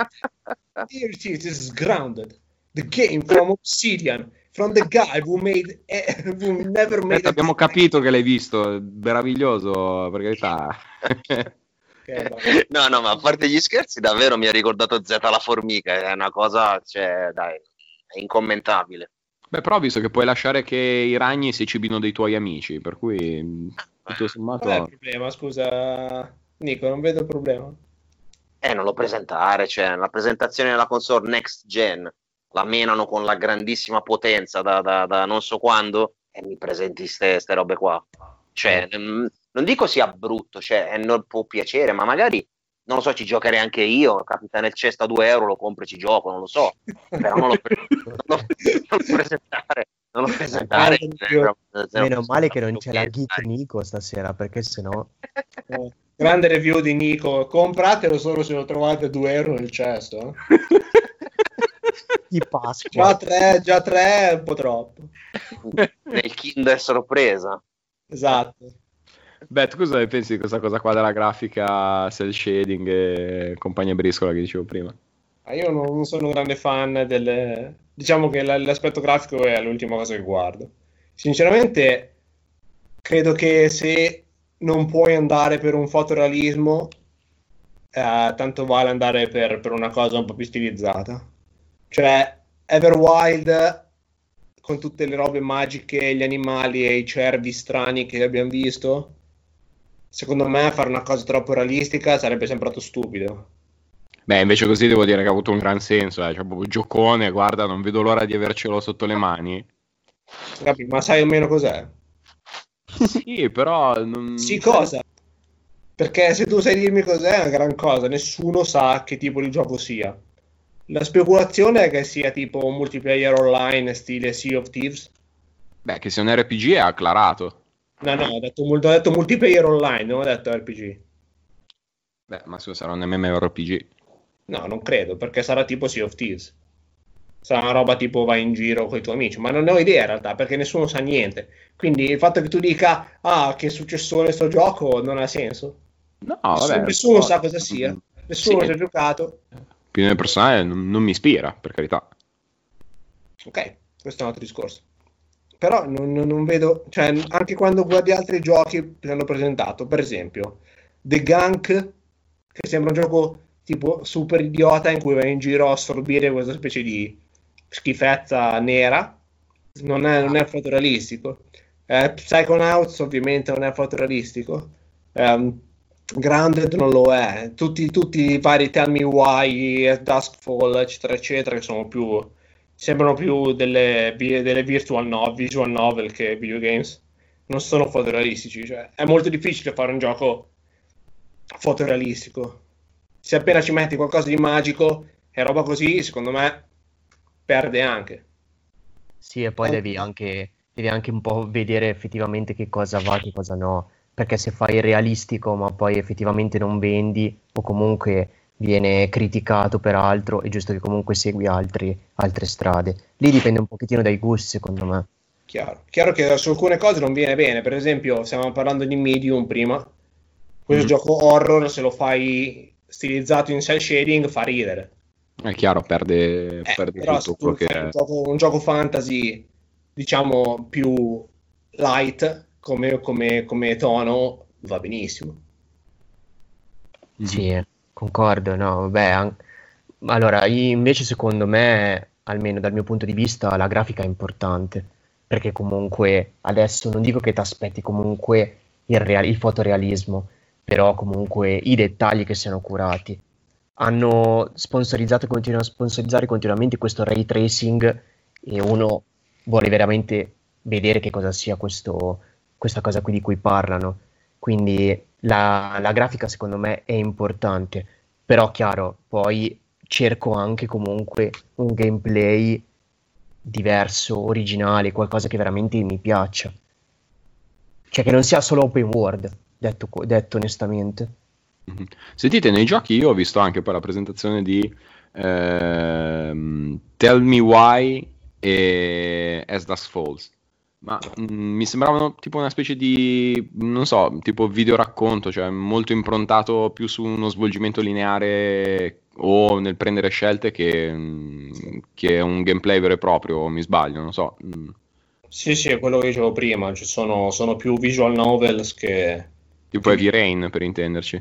Here it is, this is grounded the game from Obsidian, from the guy who made who never made. abbiamo capito che l'hai visto, meraviglioso, per carità. no, no, ma a parte gli scherzi, davvero mi ha ricordato Z la formica, è una cosa, cioè, dai, è incommentabile. Beh, però visto che puoi lasciare che i ragni si cibino dei tuoi amici, per cui tutto sommato... Qual è il problema, scusa Nico, non vedo il problema. Eh, non lo presentare, cioè, la presentazione della console next gen la menano con la grandissima potenza da, da, da non so quando e mi presenti queste robe qua. Cioè, mm, non dico sia brutto, cioè, non può piacere, ma magari, non lo so, ci giocherei anche io, capita nel cesto a 2 euro, lo compro e ci gioco, non lo so, però non lo, non lo, non lo presentare. Non lo presentare. Cioè, Meno male che non c'è la Geek Nico stasera, perché sennò... Eh, grande review di Nico, compratelo solo se lo trovate a 2 euro nel cesto. Di Pasqua. Già tre, già tre è un po' troppo. Nel Kinder sorpresa. Esatto. Beh, tu cosa ne pensi di questa cosa qua della grafica, cell shading e compagnia briscola che dicevo prima? Ah, io non, sono un grande fan del... Diciamo che l'aspetto grafico è l'ultima cosa che guardo. Sinceramente, credo che se non puoi andare per un fotorealismo, eh, tanto vale andare per, per una cosa un po' più stilizzata. Cioè, Everwild con tutte le robe magiche, gli animali e i cervi strani che abbiamo visto, secondo me fare una cosa troppo realistica sarebbe sembrato stupido. Beh, invece così devo dire che ha avuto un gran senso, eh. cioè proprio giocone, guarda, non vedo l'ora di avercelo sotto le mani. Capi, ma sai almeno cos'è? Sì, però... Non... Sì, cosa? Perché se tu sai dirmi cos'è è una gran cosa, nessuno sa che tipo di gioco sia. La speculazione è che sia tipo un multiplayer online stile Sea of Thieves. Beh, che sia un RPG è acclarato. No, no, ho detto, ho detto multiplayer online, non ho detto RPG. Beh, ma sarà un MMORPG. No, non credo, perché sarà tipo Sea of Thieves. Sarà una roba tipo vai in giro con i tuoi amici, ma non ne ho idea in realtà, perché nessuno sa niente. Quindi il fatto che tu dica, ah, che successore sto gioco, non ha senso. No, vabbè. Nessuno so. sa cosa sia, nessuno sì. ci ha giocato. Opinione personale non, non mi ispira, per carità. Ok, questo è un altro discorso però non, non, vedo, cioè anche quando guardi altri giochi che hanno presentato, per esempio The Gunk, che sembra un gioco tipo super idiota in cui vai in giro a assorbire questa specie di schifezza nera, non è, non è fotorealistico. Eh, Psychonauts ovviamente non è fotorealistico. Um, Grounded non lo è. Tutti, tutti i vari Tell Me Why, Duskfall, eccetera, eccetera, che sono più sembrano più delle, delle virtual novel, visual novel che videogames. Non sono fotorealistici, cioè è molto difficile fare un gioco fotorealistico. Se appena ci metti qualcosa di magico e roba così, secondo me perde anche. Sì, e poi oh. devi, anche, devi anche un po' vedere effettivamente che cosa va, che cosa no. Perché se fai il realistico ma poi effettivamente non vendi o comunque viene criticato per altro, è giusto che comunque segui altri, altre strade. Lì dipende un pochettino dai gusti, secondo me. Chiaro. Chiaro che su alcune cose non viene bene, per esempio, stiamo parlando di Medium prima, questo mm. gioco horror, se lo fai stilizzato in cell shading, fa ridere. È chiaro, perde, eh, perde tutto quello che un gioco, un gioco fantasy, diciamo, più light come, come, come tono, va benissimo. Sì, eh. Concordo, no, vabbè, allora, invece secondo me, almeno dal mio punto di vista, la grafica è importante, perché comunque adesso non dico che ti aspetti comunque il, real- il fotorealismo, però comunque i dettagli che siano curati. Hanno sponsorizzato e continuano a sponsorizzare continuamente questo ray tracing e uno vuole veramente vedere che cosa sia questo, questa cosa qui di cui parlano. Quindi la, la grafica secondo me è importante, però chiaro, poi cerco anche comunque un gameplay diverso, originale, qualcosa che veramente mi piaccia. Cioè che non sia solo open world, detto, detto onestamente. Mm-hmm. Sentite, nei giochi io ho visto anche poi la presentazione di ehm, Tell Me Why e As Dust Falls. Ma mh, mm, mi sembravano tipo una specie di, non so, tipo video racconto, cioè molto improntato più su uno svolgimento lineare o nel prendere scelte che, mh, mm, che un gameplay vero e proprio, mi sbaglio, non so. Mm. Sì, sì, è quello che dicevo prima, cioè sono, sono, più visual novels che... Tipo Heavy Rain, per intenderci.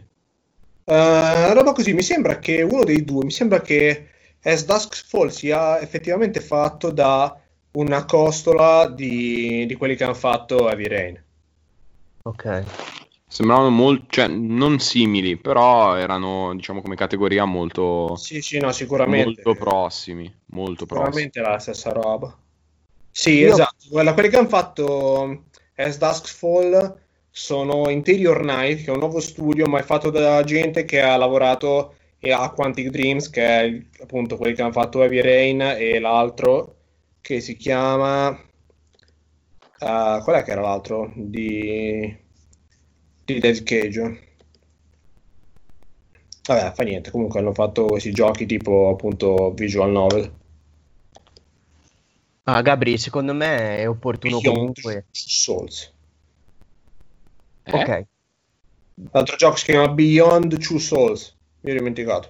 Uh, roba così, mi sembra che uno dei due, mi sembra che As Dusk Fall sia effettivamente fatto da una costola di, di quelli che hanno fatto Heavy Rain. Ok. Sembravano molto, cioè non simili, però erano, diciamo, come categoria molto... Sì, sì, no, sicuramente. Molto prossimi, molto sicuramente prossimi. la stessa roba. Sì, Io... esatto. Guarda, quelli che hanno fatto As Dusk Fall sono Interior Night, che è un nuovo studio, ma è fatto da gente che ha lavorato a Quantic Dreams, che è appunto quelli che hanno fatto Heavy Rain, e l'altro che si chiama... Uh, qual è che era l'altro? Di, di Dead Cage. Vabbè, fa niente, comunque hanno fatto questi giochi tipo appunto visual novel. Ah, Gabri, secondo me è opportuno Beyond comunque... Souls. Eh? Ok. L'altro gioco si chiama Beyond Two Souls. Mi ho dimenticato.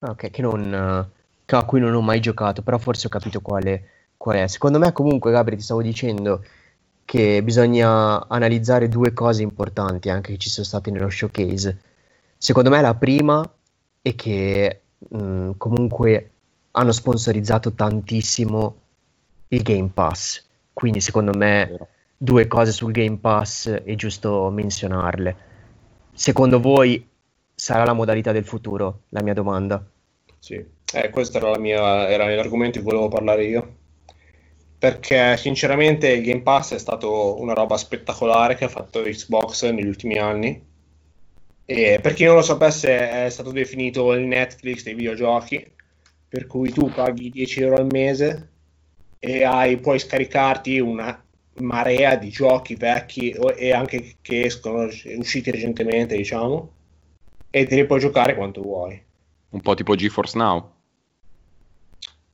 Ah, ok, che non a cui non ho mai giocato, però forse ho capito quale, qual è. Secondo me comunque, Gabri, ti stavo dicendo che bisogna analizzare due cose importanti anche che ci sono state nello showcase. Secondo me la prima è che mh, comunque hanno sponsorizzato tantissimo il Game Pass, quindi secondo me due cose sul Game Pass è giusto menzionarle. Secondo voi sarà la modalità del futuro? La mia domanda. Sì, eh, questo era, mia, era l'argomento di cui volevo parlare io. Perché sinceramente il Game Pass è stato una roba spettacolare che ha fatto Xbox negli ultimi anni. E per chi non lo sapesse, è stato definito il Netflix dei videogiochi, per cui tu paghi 10 euro al mese e hai, puoi scaricarti una marea di giochi vecchi e anche che escono, usciti recentemente, diciamo, e te li puoi giocare quanto vuoi. Un po' tipo GeForce Now.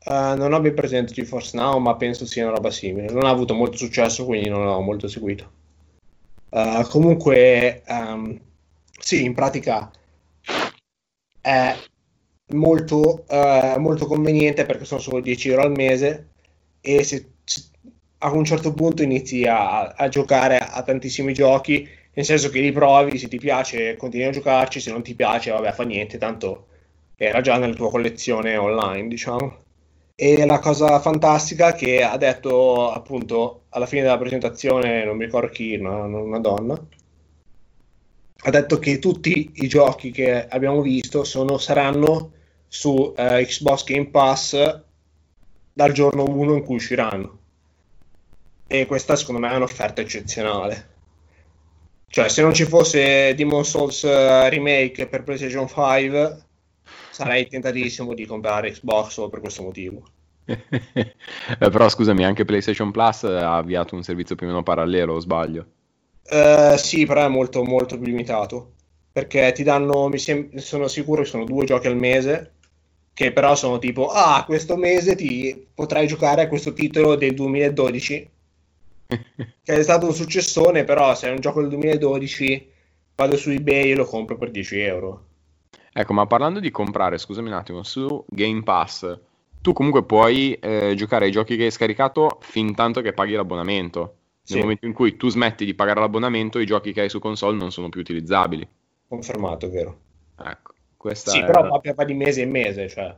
Uh, non ho ben presente GeForce Now, ma penso sia una roba simile. Non ha avuto molto successo, quindi non l'ho molto seguito. Uh, comunque, um, sì, in pratica è molto, uh, molto conveniente perché sono solo 10 euro al mese e se, se a un certo punto inizi a, a, giocare a tantissimi giochi, nel senso che li provi, se ti piace continui a giocarci, se non ti piace vabbè fa niente, tanto era già nella tua collezione online, diciamo. E la cosa fantastica che ha detto appunto alla fine della presentazione, non mi ricordo chi, una, una donna, ha detto che tutti i giochi che abbiamo visto sono, saranno su eh, Xbox Game Pass dal giorno 1 in cui usciranno. E questa secondo me è un'offerta eccezionale. Cioè, se non ci fosse Demon Souls uh, Remake per PlayStation 5, sarei tentatissimo di comprare Xbox solo per questo motivo. eh, però scusami, anche PlayStation Plus ha avviato un servizio più o meno parallelo, o sbaglio? Uh, sì, però è molto, molto più limitato. Perché ti danno, mi sem- sono sicuro che sono due giochi al mese che però sono tipo, ah, questo mese ti potrai giocare a questo titolo del 2012, che è stato un successone, però se è un gioco del 2012 vado su eBay e lo compro per 10 euro. Ecco, ma parlando di comprare, scusami un attimo, su Game Pass, tu comunque puoi eh, giocare ai giochi che hai scaricato fin tanto che paghi l'abbonamento. Nel sì. momento in cui tu smetti di pagare l'abbonamento, i giochi che hai su console non sono più utilizzabili. Confermato, vero. Ecco. Questa sì, è... però va di mese in mese, cioè.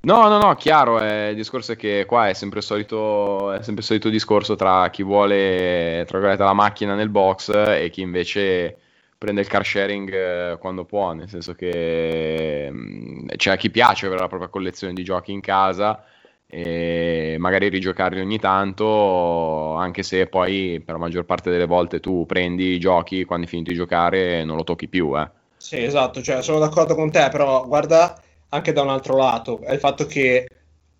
No, no, no, chiaro, eh, il discorso è che qua è sempre il solito, è sempre il solito discorso tra chi vuole, tra la macchina nel box e chi invece prende il car sharing eh, quando può, nel senso che mm, c'è chi piace avere la propria collezione di giochi in casa e magari rigiocarli ogni tanto, anche se poi per la maggior parte delle volte tu prendi i giochi quando hai finito di giocare e non lo tocchi più, eh. Sì, esatto, cioè, sono d'accordo con te, però guarda anche da un altro lato, è il fatto che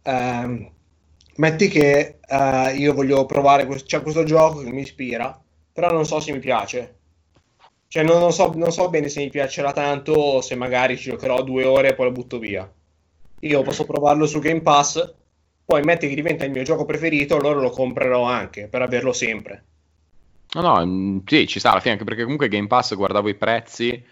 ehm, metti che eh, io voglio provare questo, c'è questo gioco che mi ispira, però non so se mi piace. Cioè, non, non, so, non so bene se mi piacerà tanto o se magari ci giocherò due ore e poi lo butto via. Io posso provarlo su Game Pass, poi metti che diventa il mio gioco preferito, allora lo comprerò anche per averlo sempre. No, no, mm, sì, ci sta alla fine, anche perché comunque Game Pass guardavo i prezzi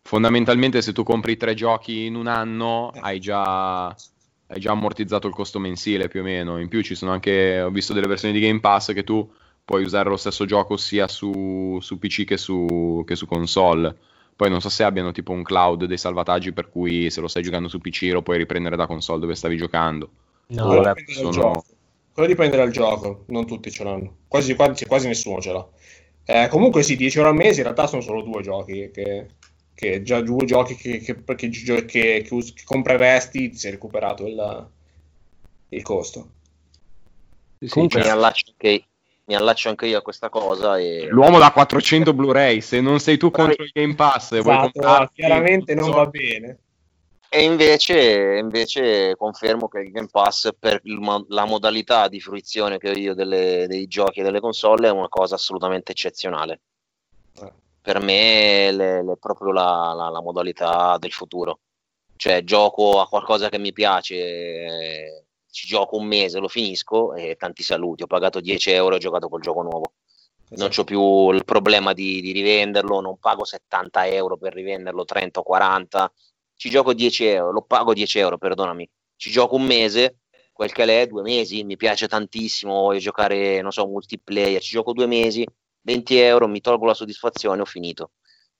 fondamentalmente se tu compri tre giochi in un anno eh. hai già, hai già ammortizzato il costo mensile più o meno. In più ci sono anche, ho visto delle versioni di Game Pass che tu puoi usare lo stesso gioco sia su, su PC che su, che su, console. Poi non so se abbiano tipo un cloud dei salvataggi per cui se lo stai giocando su PC lo puoi riprendere da console dove stavi giocando. No, Quello, dipende sono... Quello dipende dal gioco, non tutti ce l'hanno. Quasi, quasi, quasi nessuno ce l'ha. Eh, comunque sì, 10 euro al mese in realtà sono solo due giochi che che già due giochi che, che, che, che, che compreresti ti sei recuperato il, il costo. Sì, Comunque mi allaccio, anche, mi allaccio, anche, io a questa cosa. E... L'uomo da 400 Blu-ray, se non sei tu contro il Game Pass, esatto, vuoi comprarti, chiaramente non va bene. E invece, invece, confermo che il Game Pass per il, la modalità di fruizione che ho io delle, dei giochi e delle console è una cosa assolutamente eccezionale. Eh per me è proprio la, la, la, modalità del futuro. Cioè, gioco a qualcosa che mi piace, eh, ci gioco un mese, lo finisco e tanti saluti. Ho pagato 10 euro e ho giocato col gioco nuovo. Esatto. Non ho più il problema di, di, rivenderlo, non pago 70 euro per rivenderlo, 30 o 40. Ci gioco 10 euro, lo pago 10 euro, perdonami. Ci gioco un mese, quel che l'è, due mesi, mi piace tantissimo, voglio giocare, non so, multiplayer, ci gioco due mesi, 20 euro, mi tolgo la soddisfazione, ho finito.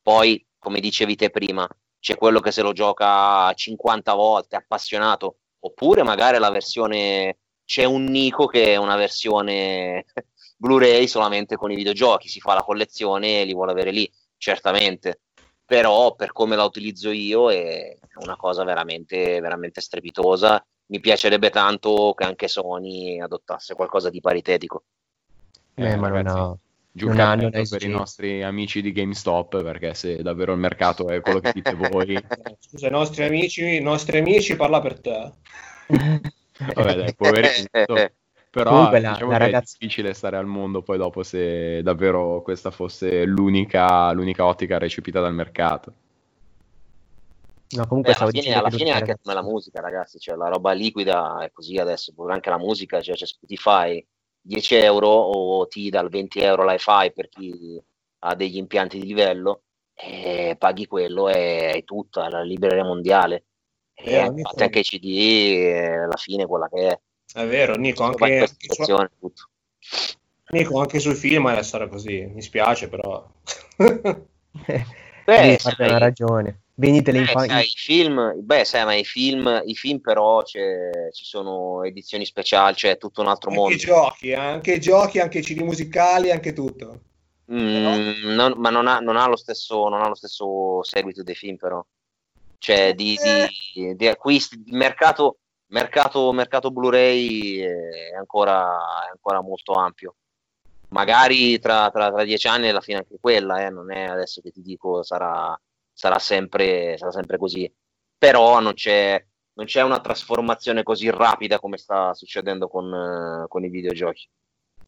Poi, come dicevi te prima, c'è quello che se lo gioca 50 volte, appassionato, oppure magari la versione, c'è un Nico che è una versione Blu-ray solamente con i videogiochi, si fa la collezione e li vuole avere lì, certamente. Però per come la utilizzo io è una cosa veramente, veramente strepitosa. Mi piacerebbe tanto che anche Sony adottasse qualcosa di paritetico. Eh, ma non giù non per i nostri amici di GameStop perché se davvero il mercato è quello che dite voi. Scusa i nostri amici i nostri amici parla per te. Vabbè dai poverini Però Comunque la, diciamo la ragazza... è difficile stare al mondo poi dopo se davvero questa fosse l'unica, l'unica ottica recepita dal mercato. No, comunque Beh, alla fine, alla fine anche come la musica, ragazzi, cioè la roba liquida è così adesso, pure anche la musica, cioè c'è Spotify 10 euro o ti dà il 20 euro l'iFi per chi ha degli impianti di livello e paghi quello e è tutto, è la libreria mondiale. E eh, infatti anche i CD alla fine quella che è. È vero, Nico, anche, su... Nico, anche sui film è la storia così, mi spiace però. Beh, hai ragione. Venite le infa- i film, beh, sai, ma i film, i film però ci sono edizioni speciali, cioè tutto un altro anche mondo. I giochi, anche i giochi, anche i CD musicali, anche tutto. Mm, non, ma non ha, non, ha stesso, non ha, lo stesso, seguito dei film, però. Cioè, di, di, di acquisti, il mercato, mercato, mercato Blu-ray è ancora, è ancora molto ampio magari tra, tra, tra, dieci anni alla fine anche quella, eh, non è adesso che ti dico sarà, sarà, sempre, sarà sempre così, però non c'è, non c'è, una trasformazione così rapida come sta succedendo con, uh, con i videogiochi.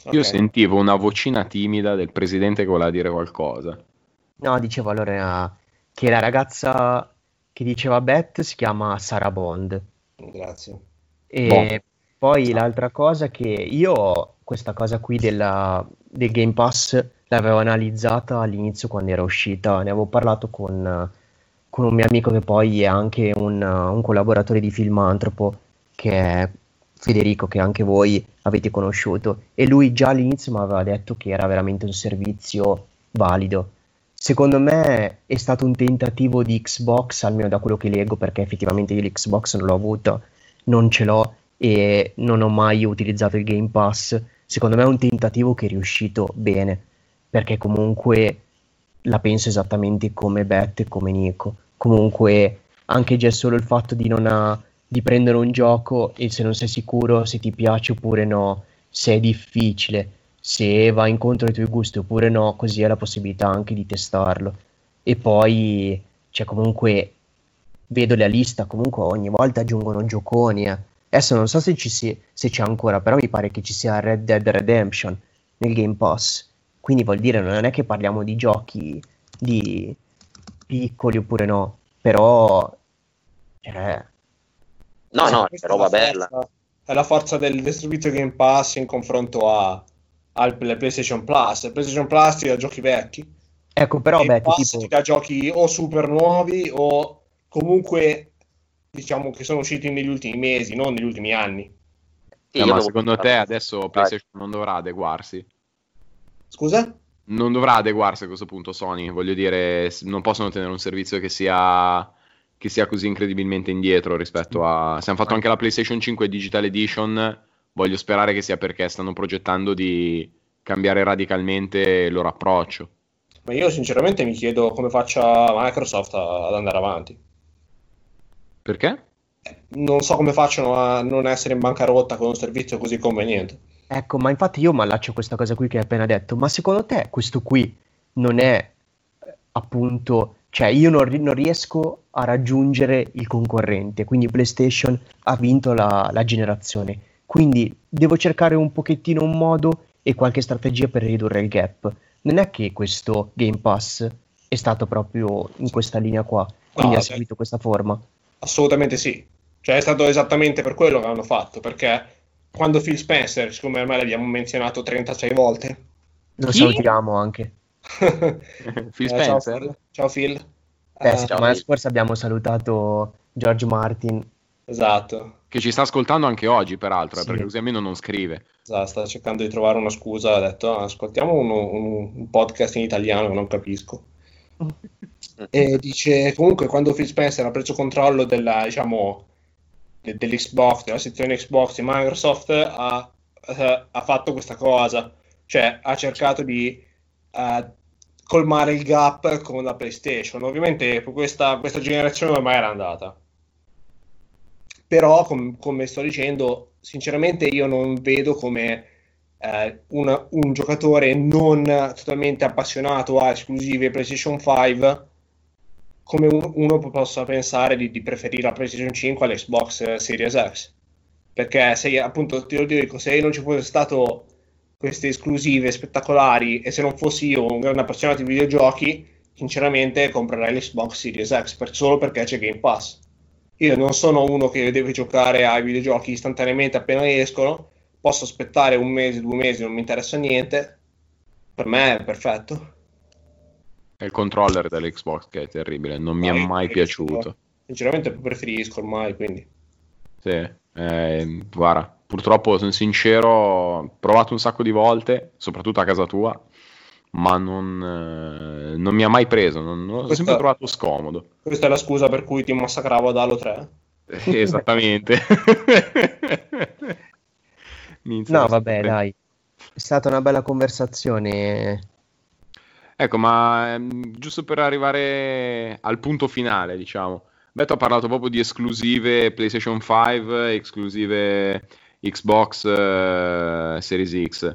Okay. Io sentivo una vocina timida del presidente che voleva dire qualcosa. No, dicevo allora che la ragazza che diceva Beth si chiama Sara Bond. Grazie. E bon. poi l'altra cosa che io questa cosa qui della, del Game Pass l'avevo analizzata all'inizio quando era uscita, ne avevo parlato con, con un mio amico che poi è anche un, un, collaboratore di Filmantropo, che è Federico, che anche voi avete conosciuto, e lui già all'inizio mi aveva detto che era veramente un servizio valido. Secondo me è stato un tentativo di Xbox, almeno da quello che leggo, perché effettivamente io l'Xbox non l'ho avuto, non ce l'ho e non ho mai utilizzato il Game Pass secondo me è un tentativo che è riuscito bene, perché comunque la penso esattamente come Beth e come Nico. Comunque anche già solo il fatto di, ha, di prendere un gioco e se non sei sicuro se ti piace oppure no, se è difficile, se va incontro ai tuoi gusti oppure no, così hai la possibilità anche di testarlo. E poi, cioè comunque, vedo la lista, comunque ogni volta aggiungono gioconi, eh Adesso non so se, ci si, se c'è ancora, però mi pare che ci sia Red Dead Redemption nel Game Pass. Quindi vuol dire non è che parliamo di giochi di piccoli oppure no, però... Cioè, no, no, è roba bella. È la forza del, del servizio Game Pass in confronto a, al PlayStation Plus. Il PlayStation Plus ti dà giochi vecchi. Ecco, però, beh, tipo... ti dà giochi o super nuovi o comunque diciamo che sono usciti negli ultimi mesi, non negli ultimi anni. Sì, ma secondo te adesso PlayStation non dovrà adeguarsi? Scusa? Non dovrà adeguarsi a questo punto Sony, voglio dire, non possono tenere un servizio che sia, che sia così incredibilmente indietro rispetto a... Se hanno fatto anche la PlayStation 5 Digital Edition, voglio sperare che sia perché stanno progettando di cambiare radicalmente il loro approccio. Ma io sinceramente mi chiedo come faccia Microsoft ad andare avanti. Perché? Non so come facciano a non essere in bancarotta con un servizio così conveniente. Ecco, ma infatti io mi allaccio a questa cosa qui che hai appena detto. Ma secondo te questo qui non è eh, appunto cioè io non, non, riesco a raggiungere il concorrente, quindi PlayStation ha vinto la, la, generazione, quindi devo cercare un pochettino un modo e qualche strategia per ridurre il gap. Non è che questo Game Pass è stato proprio in questa linea qua, quindi no, ha seguito questa forma. Assolutamente sì. Cioè è stato esattamente per quello che hanno fatto, perché quando Phil Spencer, siccome ormai l'abbiamo menzionato 36 volte, lo salutiamo anche. Phil Spencer. ciao, Phil. Ciao Phil. Eh, uh, settimana scorsa abbiamo salutato George Martin. Esatto. Che ci sta ascoltando anche oggi, peraltro, eh, sì. perché così almeno non scrive. Esatto, sta cercando di trovare una scusa, ha detto ah, ascoltiamo un, un, un podcast in italiano che non capisco e dice comunque quando Phil Spencer ha preso controllo della, diciamo, de- dell'Xbox, della sezione Xbox di Microsoft, ha, uh, ha, fatto questa cosa, cioè ha cercato di uh, colmare il gap con la PlayStation. Ovviamente questa, questa generazione ormai era andata. Però, com- come sto dicendo, sinceramente io non vedo come eh, una, un giocatore non totalmente appassionato a esclusive PlayStation 5 come un, uno possa pensare di, di, preferire la PlayStation 5 all'Xbox Series X perché se appunto ti lo dico, se non ci fosse stato queste esclusive spettacolari e se non fossi io un grande appassionato di videogiochi, sinceramente comprerei l'Xbox Series X per, solo perché c'è Game Pass. Io non sono uno che deve giocare ai videogiochi istantaneamente appena escono, posso aspettare un mese, due mesi, non mi interessa niente. Per me è perfetto. È il controller dell'Xbox che è terribile, non mi no, è mai piaciuto. Sinceramente preferisco ormai, quindi. Sì, eh, guarda, purtroppo sono sincero, ho provato un sacco di volte, soprattutto a casa tua, ma non, eh, non mi ha mai preso, non, non l'ho sempre trovato scomodo. Questa è la scusa per cui ti massacravo ad Halo 3? Esattamente. no, vabbè, dai. È stata una bella conversazione. Ecco, ma ehm, giusto per arrivare al punto finale, diciamo. Beto ha parlato proprio di esclusive PlayStation 5, esclusive Xbox uh, Series X.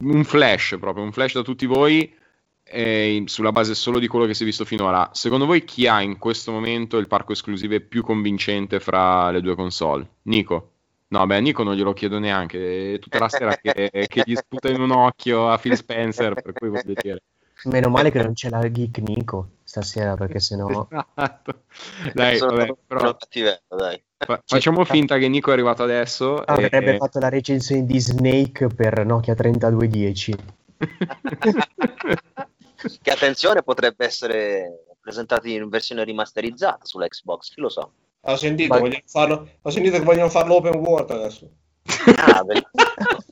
Un flash proprio, un flash da tutti voi eh, sulla base solo di quello che si è visto finora. Secondo voi chi ha in questo momento il parco esclusive più convincente fra le due console? Nico? No, beh, Nico non glielo chiedo neanche, è tutta la sera che, che gli sputa in un occhio a Phil Spencer, per cui voglio dire. Meno male che non c'è la geek Nico stasera, perché sennò... Esatto. Dai, vabbè, però... dai. Fa- facciamo finta che Nico è arrivato adesso. Ah, e... Avrebbe fatto la recensione di Snake per Nokia 3210. che attenzione potrebbe essere presentato in versione rimasterizzata sull'Xbox, chi lo sa. Ho sentito, Ma... farlo, ho sentito che vogliono farlo open world adesso. Ah,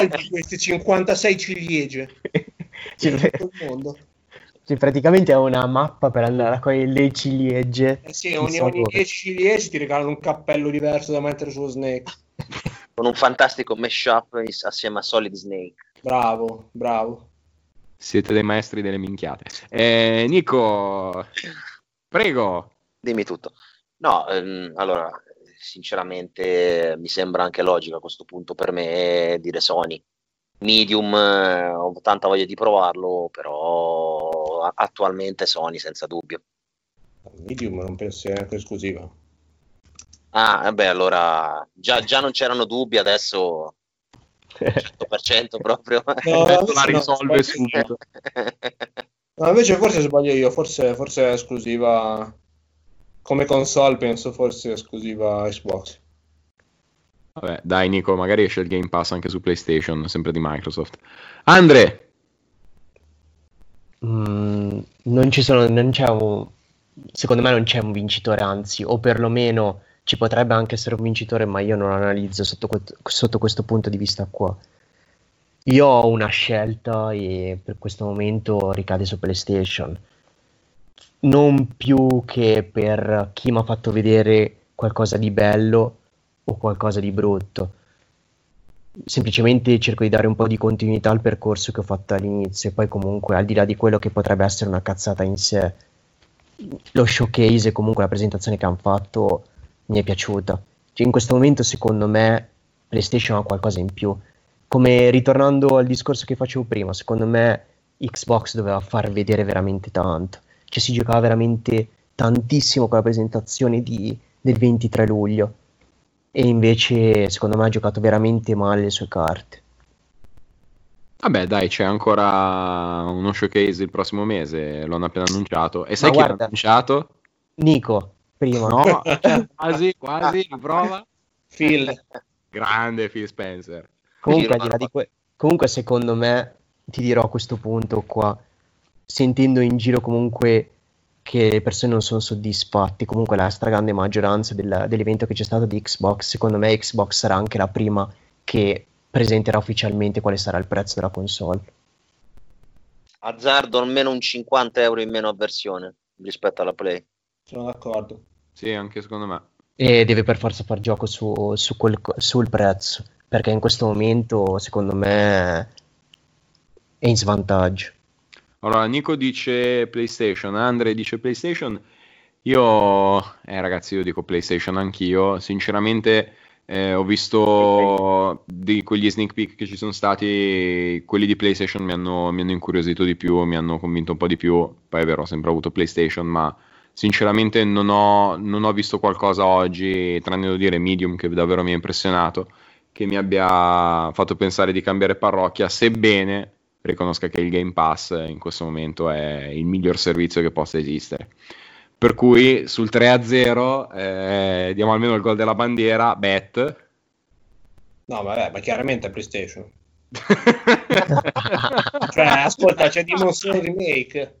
Raccogli queste 56 ciliegie. Cioè, cioè, praticamente è una mappa per andare a raccogliere le ciliegie. Eh sì, ogni, ogni 10 ciliegie ti regalano un cappello diverso da mettere sullo Snake. Con un fantastico mashup assieme a Solid Snake. Bravo, bravo. Siete dei maestri delle minchiate. Eh, Nico, Prego. Dimmi tutto. No, ehm, allora, sinceramente mi sembra anche logico a questo punto per me dire Sony. Medium, eh, ho tanta voglia di provarlo, però attualmente Sony senza dubbio. Medium non penso sia neanche esclusiva. Ah, beh, allora già, già non c'erano dubbi, adesso 100% proprio. No, la risolve subito. No, invece forse sbaglio io, forse, forse è esclusiva come console, penso forse esclusiva Xbox. Vabbè, dai Nico, magari esce il Game Pass anche su PlayStation, sempre di Microsoft. Andre! Mm, non ci sono, non c'è un, secondo me non c'è un vincitore, anzi, o perlomeno ci potrebbe anche essere un vincitore, ma io non lo analizzo sotto, sotto questo punto di vista qua. Io ho una scelta e per questo momento ricade su PlayStation. Non più che per chi mi ha fatto vedere qualcosa di bello o qualcosa di brutto. Semplicemente cerco di dare un po' di continuità al percorso che ho fatto all'inizio e poi comunque al di là di quello che potrebbe essere una cazzata in sé, lo showcase e comunque la presentazione che hanno fatto mi è piaciuta. Cioè, in questo momento secondo me PlayStation ha qualcosa in più come ritornando al discorso che facevo prima, secondo me Xbox doveva far vedere veramente tanto. Cioè si giocava veramente tantissimo con la presentazione di, del 23 luglio. E invece, secondo me, ha giocato veramente male le sue carte. Vabbè, dai, c'è ancora uno showcase il prossimo mese, lo hanno appena annunciato. E sai Ma chi guarda, l'ha annunciato? Nico, prima. No, quasi, quasi, prova. Phil. Grande Phil Spencer. Comunque, que- comunque, secondo me, ti dirò a questo punto qua, sentendo in giro comunque che le persone non sono soddisfatte, comunque la stragrande maggioranza del, dell'evento che c'è stato di Xbox, secondo me Xbox sarà anche la prima che presenterà ufficialmente quale sarà il prezzo della console. Azzardo almeno un 50 euro in meno a versione rispetto alla Play. Sono d'accordo. Sì, anche secondo me. E deve per forza far gioco su, su quel, sul prezzo perché in questo momento secondo me è in svantaggio. Allora, Nico dice PlayStation, Andre dice PlayStation. Io, eh, ragazzi, io dico PlayStation anch'io. Sinceramente, eh, ho visto di quegli sneak peek che ci sono stati, quelli di PlayStation mi hanno, mi hanno, incuriosito di più, mi hanno convinto un po' di più. Poi è vero, ho sempre avuto PlayStation, ma sinceramente non ho, non ho visto qualcosa oggi, tranne da dire Medium che davvero mi ha impressionato, che mi abbia fatto pensare di cambiare parrocchia, sebbene riconosca che il Game Pass in questo momento è il miglior servizio che possa esistere. Per cui sul 3-0 eh, diamo almeno il gol della bandiera, bet. No, vabbè, ma chiaramente è PlayStation. cioè, ascolta, c'è Demon Souls Remake.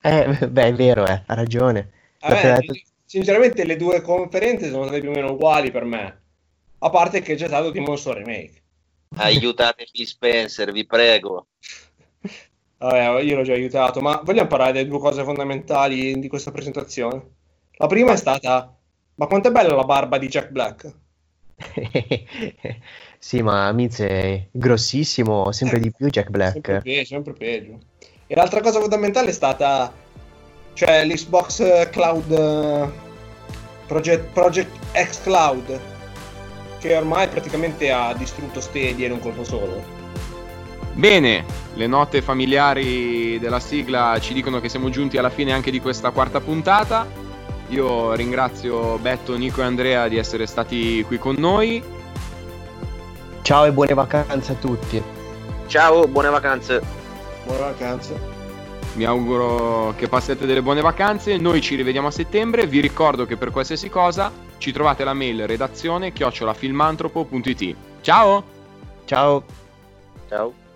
Eh, beh, è vero, eh, ha ragione. Vabbè, sinceramente le due conferenze sono state più o meno uguali per me. A parte che c'è stato Demon Souls Remake. Aiutate Phil Spencer, vi prego. Vabbè, io l'ho già aiutato, ma vogliamo parlare delle due cose fondamentali di questa presentazione? La prima è stata, ma quanto è bella la barba di Jack Black? sì, ma Miz è grossissimo, sempre di più Jack Black. Sempre peggio, sempre peggio. E l'altra cosa fondamentale è stata, cioè l'Xbox Cloud, Project, Project X Cloud, che ormai praticamente ha distrutto Stadia in un colpo solo. Bene, le note familiari della sigla ci dicono che siamo giunti alla fine anche di questa quarta puntata. Io ringrazio Betto, Nico e Andrea di essere stati qui con noi. Ciao e buone vacanze a tutti. Ciao, buone vacanze. Buone vacanze. Mi auguro che passiate delle buone vacanze. Noi ci rivediamo a settembre. Vi ricordo che per qualsiasi cosa ci trovate la mail redazione chiocciolafilmantropo.it. Ciao! Ciao! Ciao!